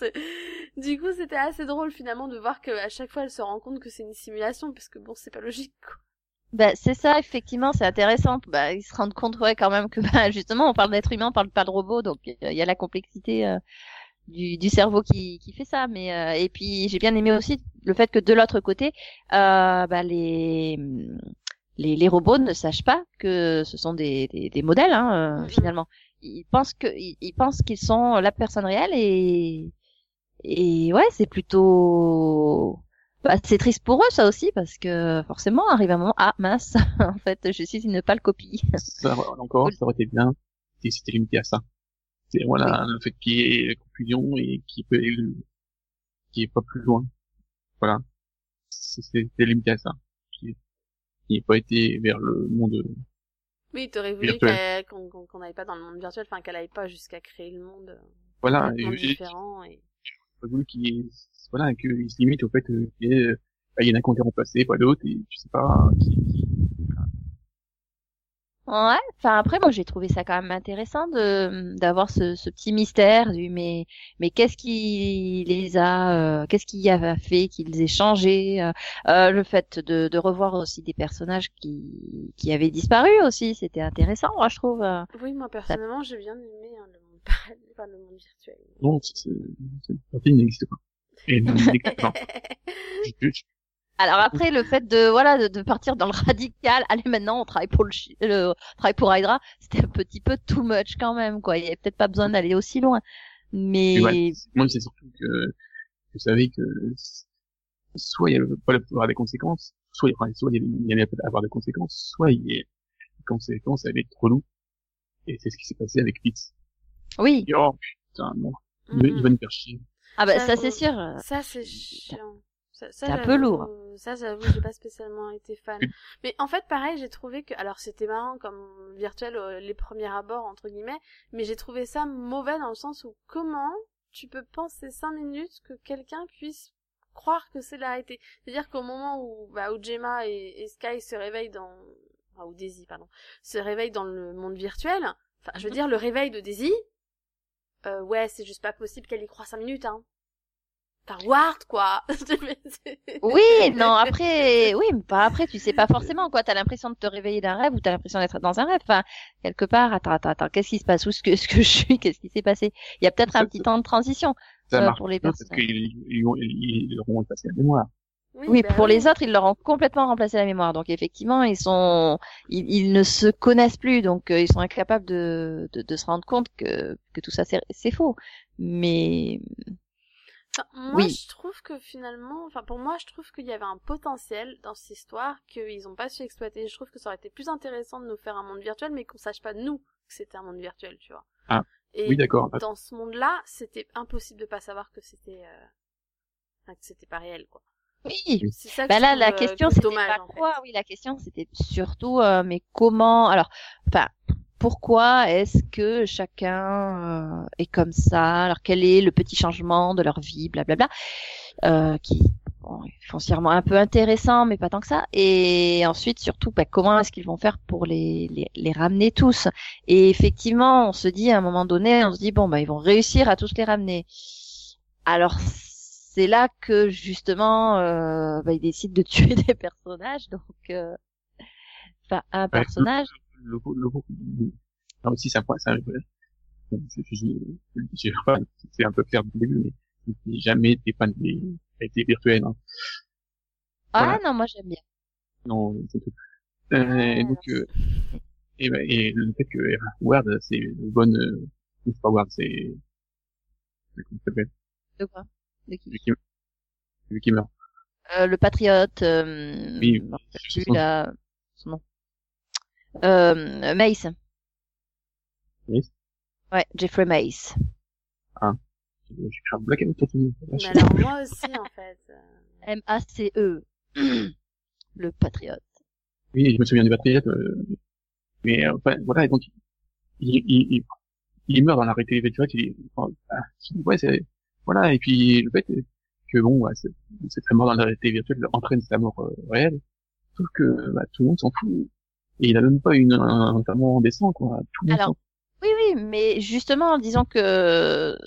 Du coup, c'était assez drôle finalement de voir que à chaque fois elle se rend compte que c'est une simulation, parce que bon, c'est pas logique, quoi. bah, c'est ça, effectivement, c'est intéressant. Bah, ils se rendent compte, ouais, quand même que bah, justement, on parle d'être humain, on parle pas de robot, donc euh, il y a la complexité euh, du, du cerveau qui, qui fait ça. Mais euh, et puis j'ai bien aimé aussi le fait que de l'autre côté, euh, bah, les, les les robots ne sachent pas que ce sont des des, des modèles hein, euh, Mhm. finalement. Ils pensent que ils, ils pensent qu'ils sont la personne réelle et et ouais, c'est plutôt bah, c'est triste pour eux ça aussi parce que forcément arrive un moment ah mince en fait je suis une pâle copie. Ça, encore, ça aurait été bien si c'était limité à ça. C'est, voilà, le fait qu'il y ait la confusion et qu'il peut, qu'il n'y ait pas plus loin. Voilà. C'est- limité à ça. Qu'il qu'il n'ait pas été vers le monde Oui, t'aurais voulu qu'on qu'on n'aille pas dans le monde virtuel, enfin qu'elle aille pas jusqu'à créer le monde euh, Voilà, et différent. Et... pas voulu qu'il voilà, qu'il se limite au fait qu'il y ait, euh, bah, il y en a qui ont été remplacés, pas d'autres, et tu sais pas qui, qui- Ouais, enfin après moi j'ai trouvé ça quand même intéressant de d'avoir ce, ce petit mystère du mais mais qu'est-ce qui les a euh, qu'est-ce qui a fait qu'ils aient changé euh, euh, le fait de, de revoir aussi des personnages qui qui avaient disparu aussi c'était intéressant moi je trouve euh. Oui, moi personnellement, j'ai bien aimé hein, le monde parallèle, enfin, le monde virtuel. non, c'est, n'existe pas. Et non, non. Je- je- alors après le fait de voilà de, de partir dans le radical allez maintenant on travaille pour le, chi- le on travaille pour Hydra c'était un petit peu too much quand même quoi il y avait peut-être pas besoin d'aller aussi loin mais ouais, moi, c'est surtout que je savais que soit il y avait pas pouvoir des conséquences, soit, enfin, soit il y avait- il y allait avoir des conséquences, soit il y a les conséquences allaient être relou. Et c'est ce qui s'est passé avec Fitz. oui Et, oh putain, non, il, va- il va nous faire chier. ah bah ça J'avoue. c'est sûr Ça, c'est chiant. Ça, ça, C'est un peu j'avoue, lourd. euh, Ça, j'avoue, j'ai pas spécialement été fan. Mais en fait, pareil, j'ai trouvé que, alors c'était marrant comme virtuel euh, les premiers abords entre guillemets, mais j'ai trouvé ça mauvais dans le sens où comment tu peux penser cinq minutes que quelqu'un puisse croire que c'est la réalité? C'est-à-dire qu'au moment où, bah, où Gemma et, et Sky se réveillent dans, enfin, ou Daisy, pardon, se réveillent dans le monde virtuel, enfin, je veux Mhm. dire, le réveil de Daisy, euh, ouais, c'est juste pas possible qu'elle y croit cinq minutes, hein. Enfin, Ward, quoi. Oui, non, après, oui, mais pas après, tu sais pas forcément, quoi. T'as l'impression de te réveiller d'un rêve ou t'as l'impression d'être dans un rêve. Enfin, quelque part, attends, attends, attends, qu'est-ce qui se passe? Où est-ce que, est-ce que je suis? Qu'est-ce qui s'est passé? Il y a peut-être un petit temps de transition. Ça euh, pour les pas parce personnes. qu'ils ils, ils leur ont passé la mémoire. Oui, bah pour les autres, ils leur ont complètement remplacé la mémoire. Donc effectivement, ils sont, ils, ils ne se connaissent plus, donc euh, ils sont incapables de, de, de se rendre compte que, que tout ça c'est faux. Mais moi, Oui. je trouve que finalement, enfin, pour moi, je trouve qu'il y avait un potentiel dans cette histoire qu'ils n'ont pas su exploiter. Je trouve que ça aurait été plus intéressant de nous faire un monde virtuel, mais qu'on sache pas, nous, que c'était un monde virtuel, tu vois. Ah. Et Oui, d'accord. dans ce monde-là, c'était impossible de pas savoir que c'était, euh... enfin, que c'était pas réel, quoi. oui, C'est ça que Bah là, trouve, la euh, question que c'était dommage, pas en fait. quoi? Oui, la question c'était surtout, euh, mais comment? Alors, enfin, pourquoi est-ce que chacun euh, est comme ça? Alors, quel est le petit changement de leur vie, blablabla, euh, qui bon, est foncièrement un peu intéressant, mais pas tant que ça. Et ensuite, surtout, bah, comment est-ce qu'ils vont faire pour les, les, les ramener tous? Et effectivement, on se dit à un moment donné, on se dit bon, bah, ils vont réussir à tous les ramener. Alors c'est là que justement euh, bah, ils décident de tuer des personnages. Donc euh, enfin un personnage Le, le, le, non, aussi, c'est un point, c'est un, c'est un peu clair du début, mais je n'ai jamais été fan des réalités virtuelles, hein. ah voilà. non moi j'aime bien Non, c'est tout. Euh, et donc, euh, et, ben, et le fait que Ward, c'est une bonne, euh, c'est pas Ward, c'est, comment ça s'appelle? de quoi? De qui? Celui qui, celui qui meurt. Euh, le patriote euh, Oui, je sais plus, là, son nom euh, Mace. Mace ouais Jeffrey Mace. Je suis un black and white, Mais alors, moi aussi, en fait. euh, M A C E. Le patriote. Oui, je me souviens du Patriote, euh, mais euh, enfin, voilà, et donc il, il, il, il meurt dans la réalité virtuelle, il, enfin, ah, ouais, c'est, voilà, et puis le fait que bon, ouais, c'est, c'est très mort dans la réalité virtuelle entraîne sa mort euh, réelle, sauf que bah, tout le monde s'en fout, et il a même pas une, un décent, quoi, tout le monde Alors, Oui, oui, mais justement, disons que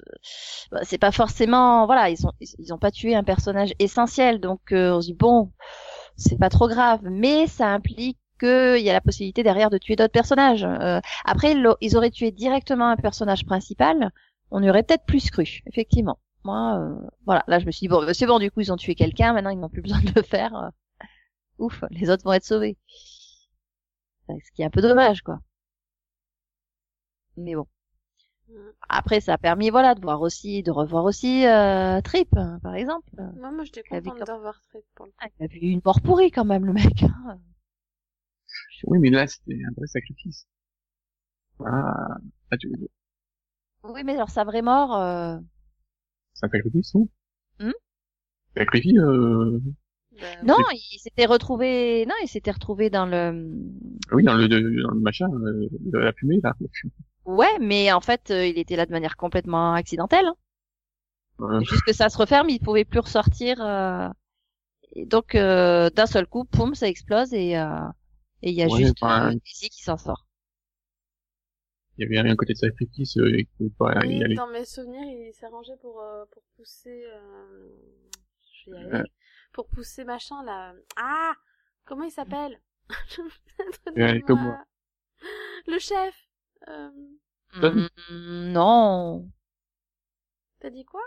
bah, c'est pas forcément, voilà, ils ont ils ont pas tué un personnage essentiel, donc euh, on se dit bon, c'est pas trop grave, mais ça implique qu'il y a la possibilité derrière de tuer d'autres personnages. Euh, après, ils, auraient tué directement un personnage principal, on y aurait peut-être plus cru, effectivement. Moi, euh, voilà, là je me suis dit bon, bah, c'est bon, du coup ils ont tué quelqu'un, maintenant ils n'ont plus besoin de le faire. ouf, les autres vont être sauvés. Ce qui est un peu dommage, quoi. Mais bon. Après, ça a permis, voilà, de voir aussi, de revoir aussi euh, Trip, hein, par exemple. Moi, moi, j'étais contente de revoir Trip pour le Ah, il a vu une mort pourrie quand même, le mec. hein. Oui, mais là, c'était un vrai sacrifice. Voilà. Ah, tu, Oui, mais alors sa vraie mort, euh, c'est un sacrifice, non? Hmm? Sacrifice, euh, non, il s'était retrouvé, non, il s'était retrouvé dans le, oui, dans le, dans le machin, euh, de la fumée, là. ouais, mais en fait, euh, il était là de manière complètement accidentelle. hein. Juste que ça se referme, il pouvait plus ressortir. euh, Et donc, euh, d'un seul coup, poum, ça explose et euh, et il y a Ouais, juste enfin, euh, Daisy qui s'en sort. il y avait un côté de sacrifice, euh, bah, il y Oui, allait- dans mes souvenirs, il s'est rangé pour, euh, pour pousser, euh, je vais y Euh. Pour pousser machin, là. Ah! Comment il s'appelle? Euh, comme moi. Le chef! Euh, Sonne Mm, non. t'as dit quoi?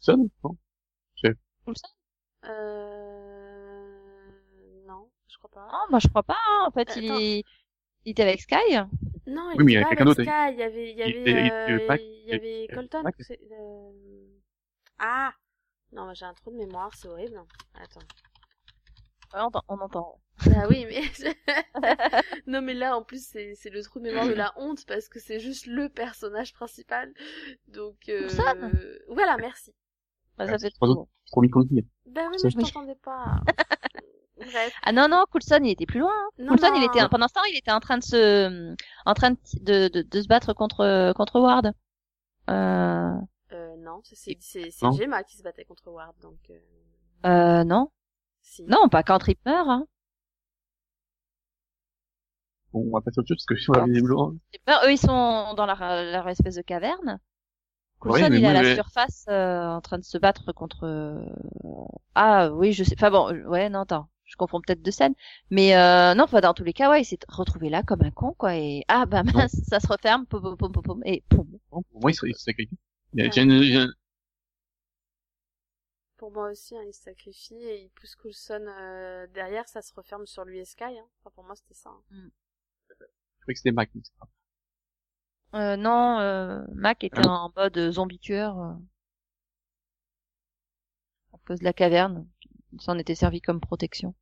Sonne, non? Euh, non, je crois pas. Non, moi je crois pas. hein. En fait, il Attends. est, il était avec Sky. Non, Oui, mais il y était avait pas avec d'autre. Sky, il y avait, il y Il avait, était- il était euh, Mac- il y avait il- Colton. Mac. c'est- euh, Ah! Non, j'ai un trou de mémoire, c'est horrible. Attends. Ouais, on, entend- on entend. Ah oui, mais non, mais là en plus c'est c'est le trou de mémoire de la honte parce que c'est juste le personnage principal. Donc euh... Coulson voilà, merci. Bah, ça fait trop. Ben oui, Ça, mais je t'entendais pas. Bref. Ah non non, Coulson il était plus loin. hein. Non, Coulson non. il était pendant ce temps il était en train de se, en train de de, de, de se battre contre contre Ward. Euh... Euh, non, c'est c'est c'est c'est Non. Gemma qui se battait contre Ward, donc. euh, Euh, non. Si. Non, pas quand Trip meurt, hein. Bon, on va passer autre chose parce que on va visiblement. Eux, ils sont dans leur, leur espèce de caverne. Coulson, Ouais, il est à la surface, euh, en train de se battre contre... euh, Ah, oui, je sais. Enfin bon, euh, ouais, non, attends. Je confonds peut-être deux scènes. Mais euh, non, enfin, dans tous les cas, ouais, il s'est retrouvé là comme un con, quoi. Et ah, bah mince, ça se referme, pom, pom, pom, pom, pom, et poum. Pour moi, il se sacrifie. Ouais. une- Pour moi aussi, hein, il se sacrifie et il pousse Coulson euh, derrière, ça se referme sur lui et Sky. Hein. Enfin, pour moi, c'était ça. hein. je croyais que c'était Mac. mais c'est pas. Euh, non, euh, Mac était Ah. en mode zombie tueur euh, à cause de la caverne. Il s'en était servi comme protection.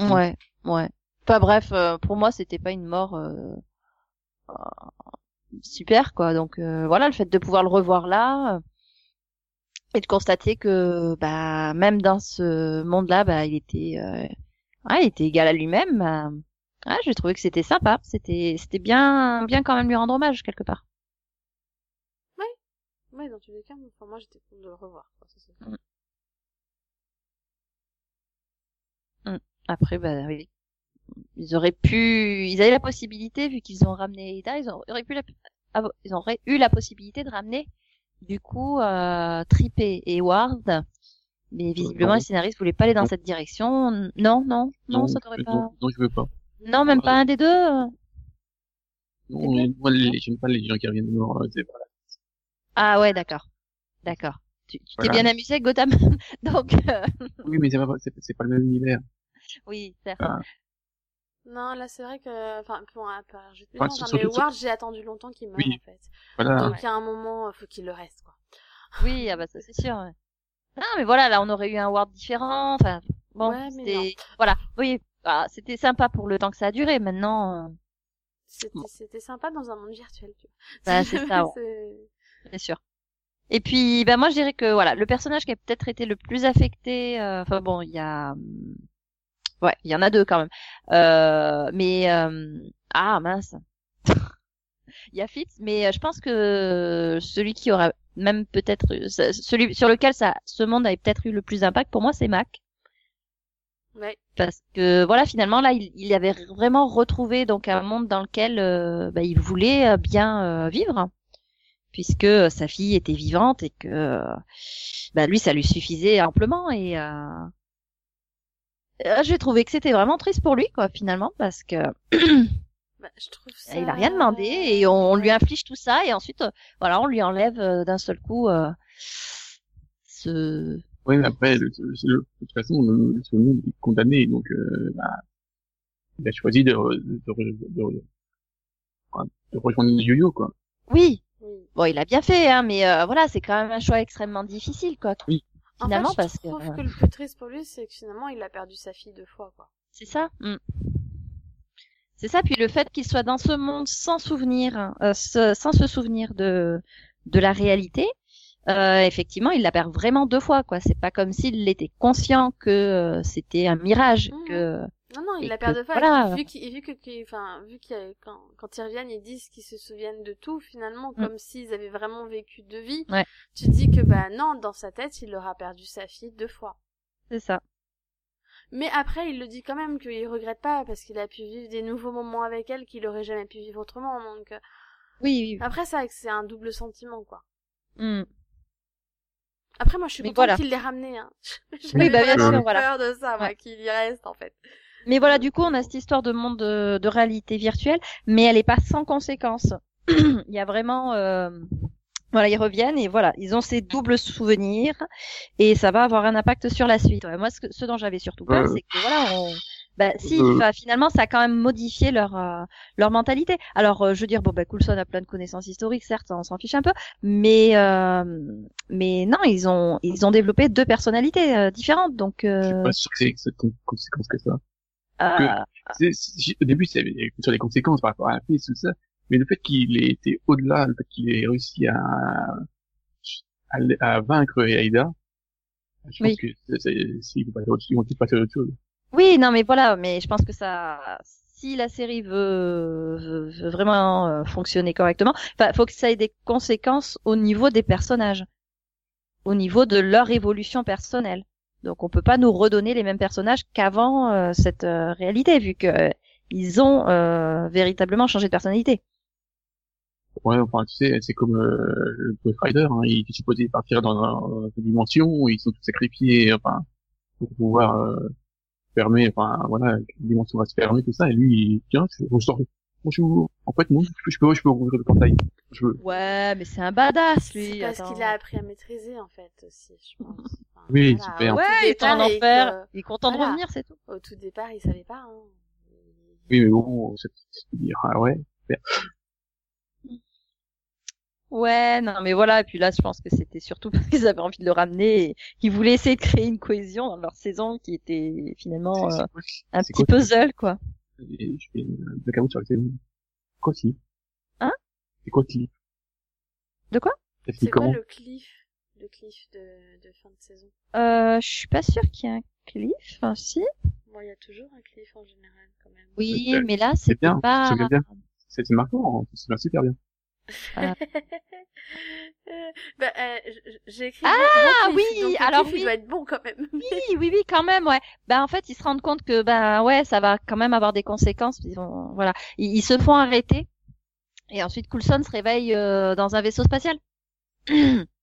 Ouais, ouais. Enfin bref, euh, pour moi, c'était pas une mort euh, euh, super quoi. Donc euh, voilà, le fait de pouvoir le revoir là euh, et de constater que bah même dans ce monde-là, bah il était, euh, ouais, il était égal à lui-même. bah, ouais, j'ai trouvé que c'était sympa. C'était, c'était bien, bien quand même lui rendre hommage quelque part. Ouais, dans tous les cas, enfin, moi, j'étais contente de le revoir. quoi, ça, c'est- Après, bah oui. Ils auraient pu, ils avaient la possibilité, vu qu'ils ont ramené Ada, ils auraient pu la, ah ils auraient eu la possibilité de ramener, du coup, euh, et Ward. Mais visiblement, non. les scénaristes voulaient pas aller dans Non. cette direction. Non, non, non, ça t'aurait je- pas. Non, non, je veux pas. Non, même pas un des deux. euh. Non, moi, j'aime pas les gens qui reviennent de mort. euh, Ah ouais, d'accord, d'accord. Tu t'es Voilà. bien amusé avec Gotham, donc euh, Oui, mais c'est pas, c'est pas le même univers. oui, certes. Ah. Non, là, c'est vrai que, enfin, bon, à part, je Ouais, mais Ward, j'ai attendu longtemps qu'il meure, Oui. en fait. Voilà. Donc, il y a un moment, faut qu'il le reste, quoi. Oui, ah bah ça c'est sûr. ouais. Non, mais voilà, là on aurait eu un Ward différent. Enfin, bon, Ouais, c'était, voilà, oui, ah, c'était sympa pour le temps que ça a duré. Maintenant. euh, C'était, c'était sympa dans un monde virtuel, tu vois. Bah, c'est ça. C'est- Bien sûr. Et puis, bah moi je dirais que voilà, le personnage qui a peut-être été le plus affecté, euh, enfin bon, il y a, hum, ouais, il y en a deux quand même. Euh, mais euh, ah mince, il y a Fitz, mais euh, je pense que celui qui aura même peut-être eu- ce- celui sur lequel ça, ce monde avait peut-être eu le plus d'impact pour moi, c'est Mac. Ouais. parce que voilà finalement là il, il avait vraiment retrouvé donc un monde dans lequel euh, bah, il voulait euh, bien euh, vivre puisque euh, sa fille était vivante et que euh, bah, lui ça lui suffisait amplement et euh, j'ai trouvé que c'était vraiment triste pour lui quoi finalement parce que Bah, je trouve ça... il a rien demandé et on, on lui inflige tout ça et ensuite euh, voilà on lui enlève euh, d'un seul coup euh, ce Oui, mais après, le, le- le- de toute façon, le, ce monde est condamné, donc euh, bah, il a choisi de, de, de, de, rejoindre le yo-yo, quoi. oui Oui. bon il a bien fait hein mais euh, voilà c'est quand même un choix extrêmement difficile quoi Oui. Finalement en fait, parce je que trouve euh, que le plus triste pour lui, c'est que finalement, il a perdu sa fille deux fois, quoi. C'est ça. mm. C'est ça. Puis le fait qu'il soit dans ce monde sans souvenir, euh, sans se souvenir de de la réalité, euh, effectivement, il la perd vraiment deux fois. Quoi. C'est pas comme s'il était conscient que euh, c'était un mirage. Mhm. Que Non, non, il la que, perd deux fois. voilà. Vu qu'il, vu que, enfin, vu qu'il y a- quand, quand ils reviennent, ils disent qu'ils se souviennent de tout, finalement, Mm. comme s'ils avaient vraiment vécu deux vies. Ouais. Tu dis que, bah, non, dans sa tête, il aura perdu sa fille deux fois. c'est ça. Mais après, il le dit quand même qu'il regrette pas parce qu'il a pu vivre des nouveaux moments avec elle qu'il aurait jamais pu vivre autrement. Donc, euh, Oui. oui. après, c'est vrai que c'est un double sentiment, quoi. Mm. Après, moi, je suis Mais contente voilà. qu'il l'ait ramené, hein. Oui, J'avais bah, bien sûr, voilà. peur de ça, moi, Ouais. qu'il y reste, en fait. Mais voilà, du coup, on a cette histoire de monde de, de réalité virtuelle, mais elle est pas sans conséquences. Il y a vraiment, euh, voilà, ils reviennent et voilà, ils ont ces doubles souvenirs et ça va avoir un impact sur la suite. Ouais, moi, ce, que- ce dont j'avais surtout peur, Euh. c'est que voilà, on, bah, si, Euh. finalement, ça a quand même modifié leur euh, leur mentalité. Alors, euh, je veux dire, bon, bah, Coulson a plein de connaissances historiques, certes, on s'en fiche un peu, mais euh, mais non, ils ont ils ont développé deux personnalités euh, différentes, donc. Je suis Euh, pas sûr que c'est cette conséquence que ça. C'est- au début, c'est sur les conséquences par rapport à la fille, tout ça. Mais le fait qu'il ait été au-delà, le fait qu'il ait réussi à, à, à vaincre Aïda, je pense Oui. que c'est, ils vont peut-être passer à autre chose. Oui, non, mais voilà, mais je pense que ça, si la série veut, veut, veut vraiment euh, fonctionner correctement, enfin, faut que ça ait des conséquences au niveau des personnages. au niveau de leur évolution personnelle. Donc on peut pas nous redonner les mêmes personnages qu'avant euh, cette euh, réalité, vu que euh, ils ont euh, véritablement changé de personnalité. Ouais, enfin, tu sais, c'est comme euh, le Ghost Rider, hein, il était supposé partir dans une dimension, ils sont tous sacrifiés, enfin, pour pouvoir euh, fermer, enfin, voilà, la dimension va se fermer, tout ça, et lui, il, tiens, je ressors, bonjour, en fait, non, je peux, je peux, je peux ouvrir le portail, je veux. Ouais, mais c'est un badass lui. C'est parce qu'il a appris à maîtriser, en fait, aussi, je pense. Oui, voilà, super. Ouais, il est en enfer. euh, Il est content de revenir, c'est tout. Au tout départ, il savait pas, hein. Oui, mais bon, c'est, dire, ah ouais, Ouais, non, mais voilà. Et puis là, je pense que c'était surtout parce qu'ils avaient envie de le ramener et qu'ils voulaient essayer de créer une cohésion dans leur saison qui était finalement euh, un petit quoi, puzzle, quoi. Et je fais un blackout sur la saison. Quoi, si? Hein? C'est quoi, clip? De quoi? C'est quoi comment? le cliff, le cliff de, de fin de saison? Euh, je suis pas sûre qu'il y ait un cliff, hein, si. Bon, il y a toujours un cliff en général, quand même. Oui, mais là, c'est c'était bien, pas. souviens bien. C'était marquant, hein, c'est super bien. Ah. Bah, euh, j'ai écrit. Ah, oui, donc le alors cliff, oui. Il doit être bon quand même. Oui, oui, oui, quand même, ouais. Ben en fait, ils se rendent compte que ben ouais, ça va quand même avoir des conséquences. Ils vont, voilà, ils, ils se font arrêter. Et ensuite, Coulson se réveille euh, dans un vaisseau spatial.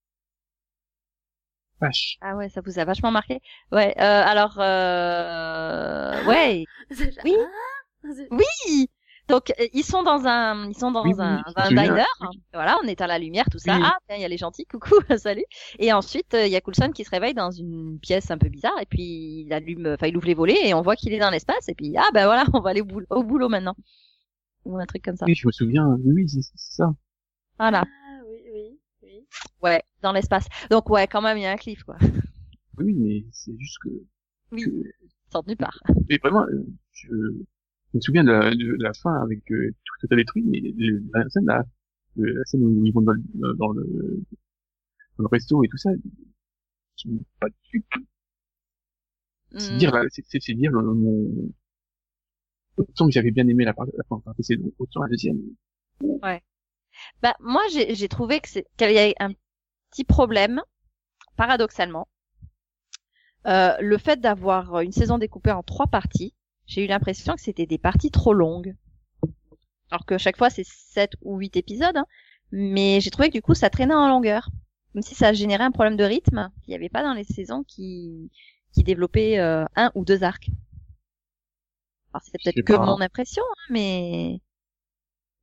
Vache. ah ouais, ça vous a vachement marqué. Ouais. Euh, alors, euh, ouais, Oui. Oui. Donc ils sont dans un, ils sont dans Oui, un, oui, un diner. Voilà, on est à la lumière, tout ça. Oui. Ah, tiens, il y a les gentils, coucou, salut. Et ensuite, euh, il y a Coulson qui se réveille dans une pièce un peu bizarre et puis il allume, enfin il ouvre les volets et on voit qu'il est dans l'espace et puis ah ben voilà, on va aller au boulot, au boulot maintenant. Ou un truc comme ça. Oui, je me souviens, oui, c'est ça. Voilà, Ah, oui, oui, oui. Ouais, dans l'espace. Donc ouais, quand même il y a un cliff quoi. Oui, mais c'est juste que, Oui, que- sort de nulle part. mais vraiment, euh, je, je me souviens de la, de la fin avec euh, tout est détruit, mais la scène là, le- la scène où ils vont dans le, dans le, dans le resto et tout ça, je pas du tout. C'est Hmm. dire, c'est, c'est, c'est dire le, mon, autant que j'avais bien aimé la part, la c'est autant la deuxième. Bah moi j'ai trouvé que qu'il y a un petit problème, paradoxalement. Euh, le fait d'avoir une saison découpée en trois parties, j'ai eu l'impression que c'était des parties trop longues. Alors que chaque fois c'est sept ou huit épisodes, hein, mais j'ai trouvé que du coup ça traînait en longueur, comme si ça générait un problème de rythme qu'il n'y avait pas dans les saisons qui qui développaient euh, un ou deux arcs. Alors c'est peut-être que pas. mon impression, hein, mais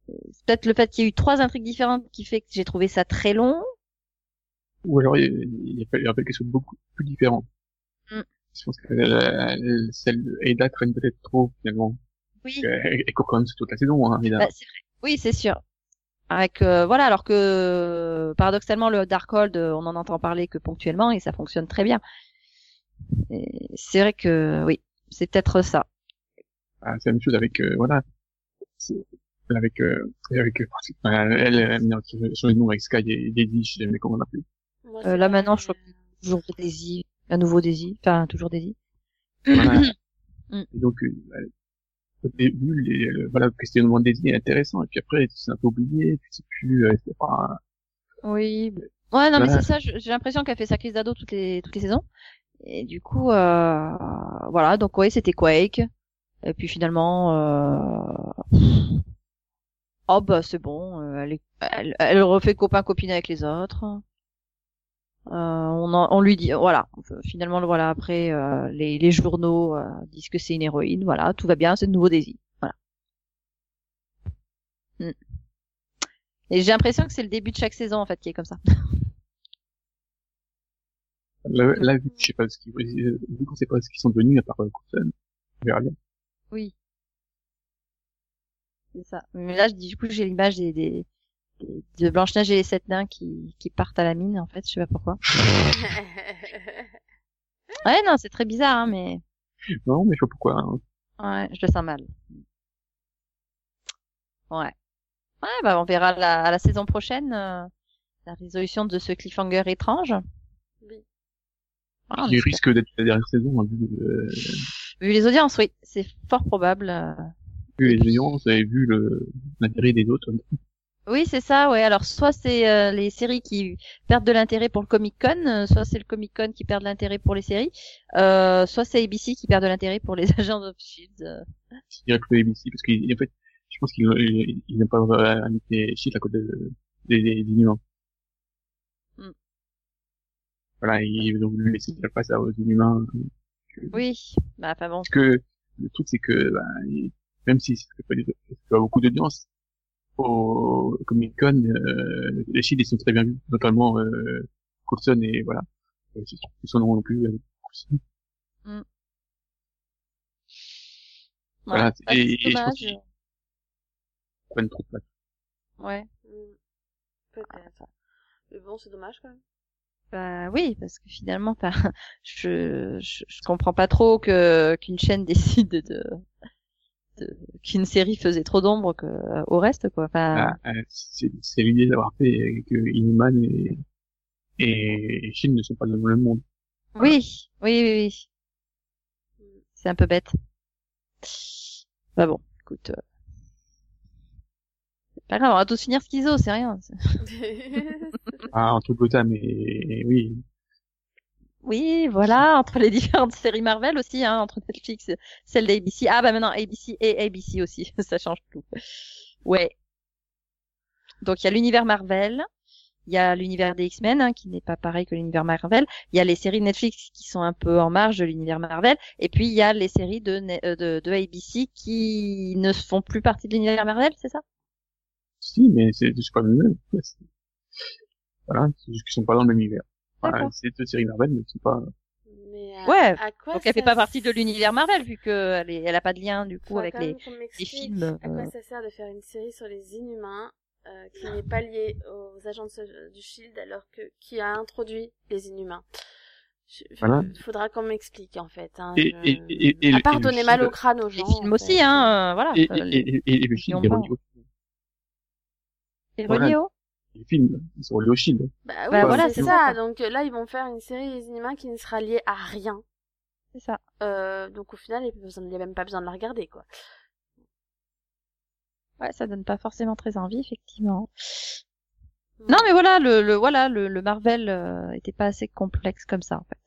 c'est peut-être le fait qu'il y ait eu trois intrigues différentes qui fait que j'ai trouvé ça très long. Ou alors, il y a, il y a quelque chose de beaucoup plus différent. Mm. Je pense que la, la- celle de Ada traîne peut-être trop, finalement. Oui, Elle, elle court quand même toute la saison, hein, Ada. bah, c'est vrai. Oui, c'est sûr. Avec euh, voilà, alors que paradoxalement le Darkhold, euh, on en entend parler que ponctuellement et ça fonctionne très bien. C'est vrai que oui, c'est peut-être ça. Ah, c'est la même chose avec, euh, voilà. Avec, euh, avec, euh, enfin, elle, elle, elle, sur les noms avec Sky et Daisy, je sais jamais comment l'appeler. Euh, là, maintenant, je crois mais, Toujours Daisy, un nouveau Daisy, enfin toujours Daisy. Voilà. Mm. Et donc, euh, elle- au début, les, euh, voilà, le questionnement de Daisy est intéressant, et puis après, c'est un peu oublié, puis c'est plus, euh, c'est pas, Oui. Ouais, non, mais c'est ça. J'ai l'impression qu'elle fait sa crise d'ado toutes les toutes les saisons. Et du coup, euh, voilà. Donc ouais, c'était Quake. Et puis finalement, euh... oh bah c'est bon. euh, Elle, est- elle, elle refait copain copine avec les autres. Euh, on, en- on lui dit, voilà. Enfin, Finalement, le voilà. Après, euh, les, les journaux euh, disent que c'est une héroïne. Voilà, tout va bien. C'est de nouveau Daisy. Voilà. Mm. Et j'ai l'impression que c'est le début de chaque saison en fait qui est comme ça. là, je sais pas ce qu'ils, euh, vu qu'on sait pas ce qu'ils sont devenus, à part euh, Coulson, on verra bien. Oui. C'est ça. Mais là, je dis, du coup, j'ai l'image des, des, des- de Blanche-Neige et les sept nains qui, qui partent à la mine, en fait, je sais pas pourquoi. Ouais, non, c'est très bizarre, hein, mais, Non, mais je sais pas pourquoi, hein. ouais, je le sens mal. Ouais. Ouais, bah, on verra la, à la saison prochaine, euh, la résolution de ce cliffhanger étrange. Oui. Ah, Il risque d'être la dernière saison, hein, vu, euh, Vu les audiences, oui, c'est fort probable. euh. Vu les audiences, et vu le, l'intérêt des autres. Oui, c'est ça, ouais. Alors, soit c'est euh, les séries qui perdent de l'intérêt pour le Comic Con, euh, soit c'est le Comic Con qui perd de l'intérêt pour les séries, euh, soit c'est ABC qui perd de l'intérêt pour les agents of Shield. euh. Je dirais plutôt ABC parce qu'en fait, je pense qu'il il, il n'a pas invité Shield à côté de, des, des, des Inhumains. Hmm. Voilà, ils ont voulu laisser la place aux Inhumains. Oui, bah enfin bon. Parce que le truc c'est que bah, même si ça fait pas, des- ça fait pas beaucoup d'audience au Comic Con, euh, les Shield ils sont très bien vus, notamment euh, Coulson et voilà. Euh, C'est sûr que son nom non plus. euh, Coulson. Voilà, Ouais, bah, et- c'est et je pense trop de. Ouais. Hmm. Peut-être. Mais bon, c'est dommage quand même. Bah oui, parce que finalement, bah, je, je je comprends pas trop que qu'une chaîne décide de, de qu'une série faisait trop d'ombre que au reste quoi. Enfin, Ah, euh, c'est c'est l'idée d'avoir fait que Inhuman et, et Shield ne sont pas dans le même monde. oui, oui, oui, oui. C'est un peu bête. Bah bon, écoute. euh, C'est pas grave, on va tous finir schizo, c'est rien. Ah, entre Gotham et, et oui, Oui, voilà, entre les différentes séries Marvel aussi, hein, entre Netflix, celle d'ABC. Ah bah maintenant ABC et ABC aussi, ça change tout. Ouais. Donc il y a l'univers Marvel, il y a l'univers des X-Men hein, qui n'est pas pareil que l'univers Marvel, il y a les séries Netflix qui sont un peu en marge de l'univers Marvel, et puis il y a les séries de, Ne- euh, de, de ABC qui ne font plus partie de l'univers Marvel, c'est ça? Si, mais c'est pas le même. Voilà, c'est juste qu'ils sont pas dans le même univers. D'accord. c'est deux séries Marvel, mais c'est pas. Mais à, Ouais, à quoi Donc elle fait pas partie de l'univers Marvel vu qu'elle est, elle a pas de lien du coup avec les, m'explique films, À quoi euh. ça sert de faire une série sur les Inhumains euh, qui n'est pas liée aux agents de ce- du Shield alors que qui a introduit les Inhumains. Je- Voilà. Faudra qu'on m'explique en fait. Hein, Et- je- et- et- et à le- part donner mal au crâne aux les gens. films en aussi, hein, euh, voilà. Et, euh, et, et, et, et le qui Shield est relié au les voilà. reliés au- les films, ils sont reliés au Shield. Bah oui, Bah voilà, c'est ça. Donc euh, là, ils vont faire une série des Inhumains qui ne sera liée à rien. C'est ça. Euh, donc au final, il n'y a même pas besoin de la regarder, quoi. Ouais, ça donne pas forcément très envie, effectivement. Ouais. Non, mais voilà, le, le voilà, le, le Marvel euh, était pas assez complexe comme ça, en fait.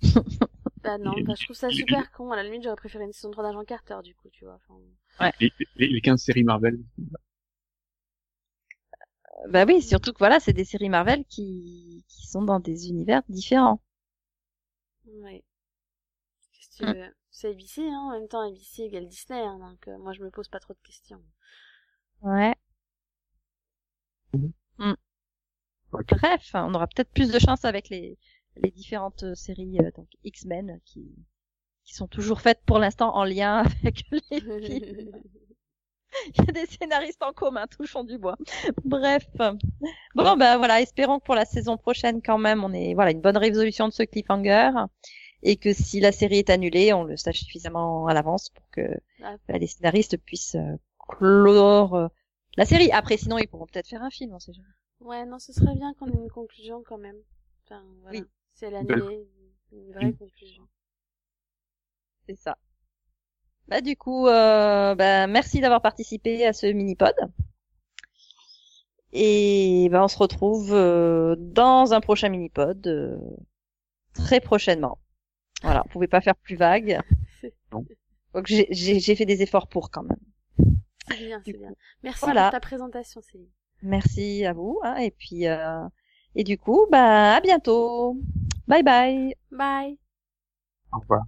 Bah non, bah, je trouve ça super con. À la limite, j'aurais préféré une saison 3 d'Agent Carter, du coup, tu vois. Enfin, Les, les, les 15 séries Marvel. Bah oui, surtout que voilà, c'est des séries Marvel qui, qui sont dans des univers différents. ouais. Qu'est-ce que tu Mm. veux C'est ABC, hein. En même temps, ABC égale Disney, hein, donc euh, moi, je me pose pas trop de questions. Ouais. Mm. Ok. Bref, on aura peut-être plus de chance avec les, les différentes euh, séries euh, donc X-Men qui, qui sont toujours faites pour l'instant en lien avec les films. Il y a des scénaristes en commun, touchons du bois. Bref. Bon, ben voilà, espérons que pour la saison prochaine, quand même, on ait voilà une bonne résolution de ce cliffhanger et que si la série est annulée, on le sache suffisamment à l'avance pour que Ah. bah, les scénaristes puissent euh, clore euh, la série. Après, sinon, ils pourront peut-être faire un film, on sait jamais. ouais, non, ce serait bien qu'on ait une conclusion quand même. Enfin, voilà. Oui. Si elle est annulée, une vraie conclusion. C'est ça. Bah du coup, euh, bah, merci d'avoir participé à ce mini-pod. Et bah, on se retrouve euh, dans un prochain mini-pod euh, très prochainement. Voilà, on pouvait pas faire plus vague. Donc j'ai- j'ai j'ai fait des efforts pour quand même. C'est bien, c'est bien. Merci voilà. pour ta présentation, Céline. Merci à vous. Hein, et puis euh, et du coup, bah à bientôt. Bye bye. Bye. Au revoir.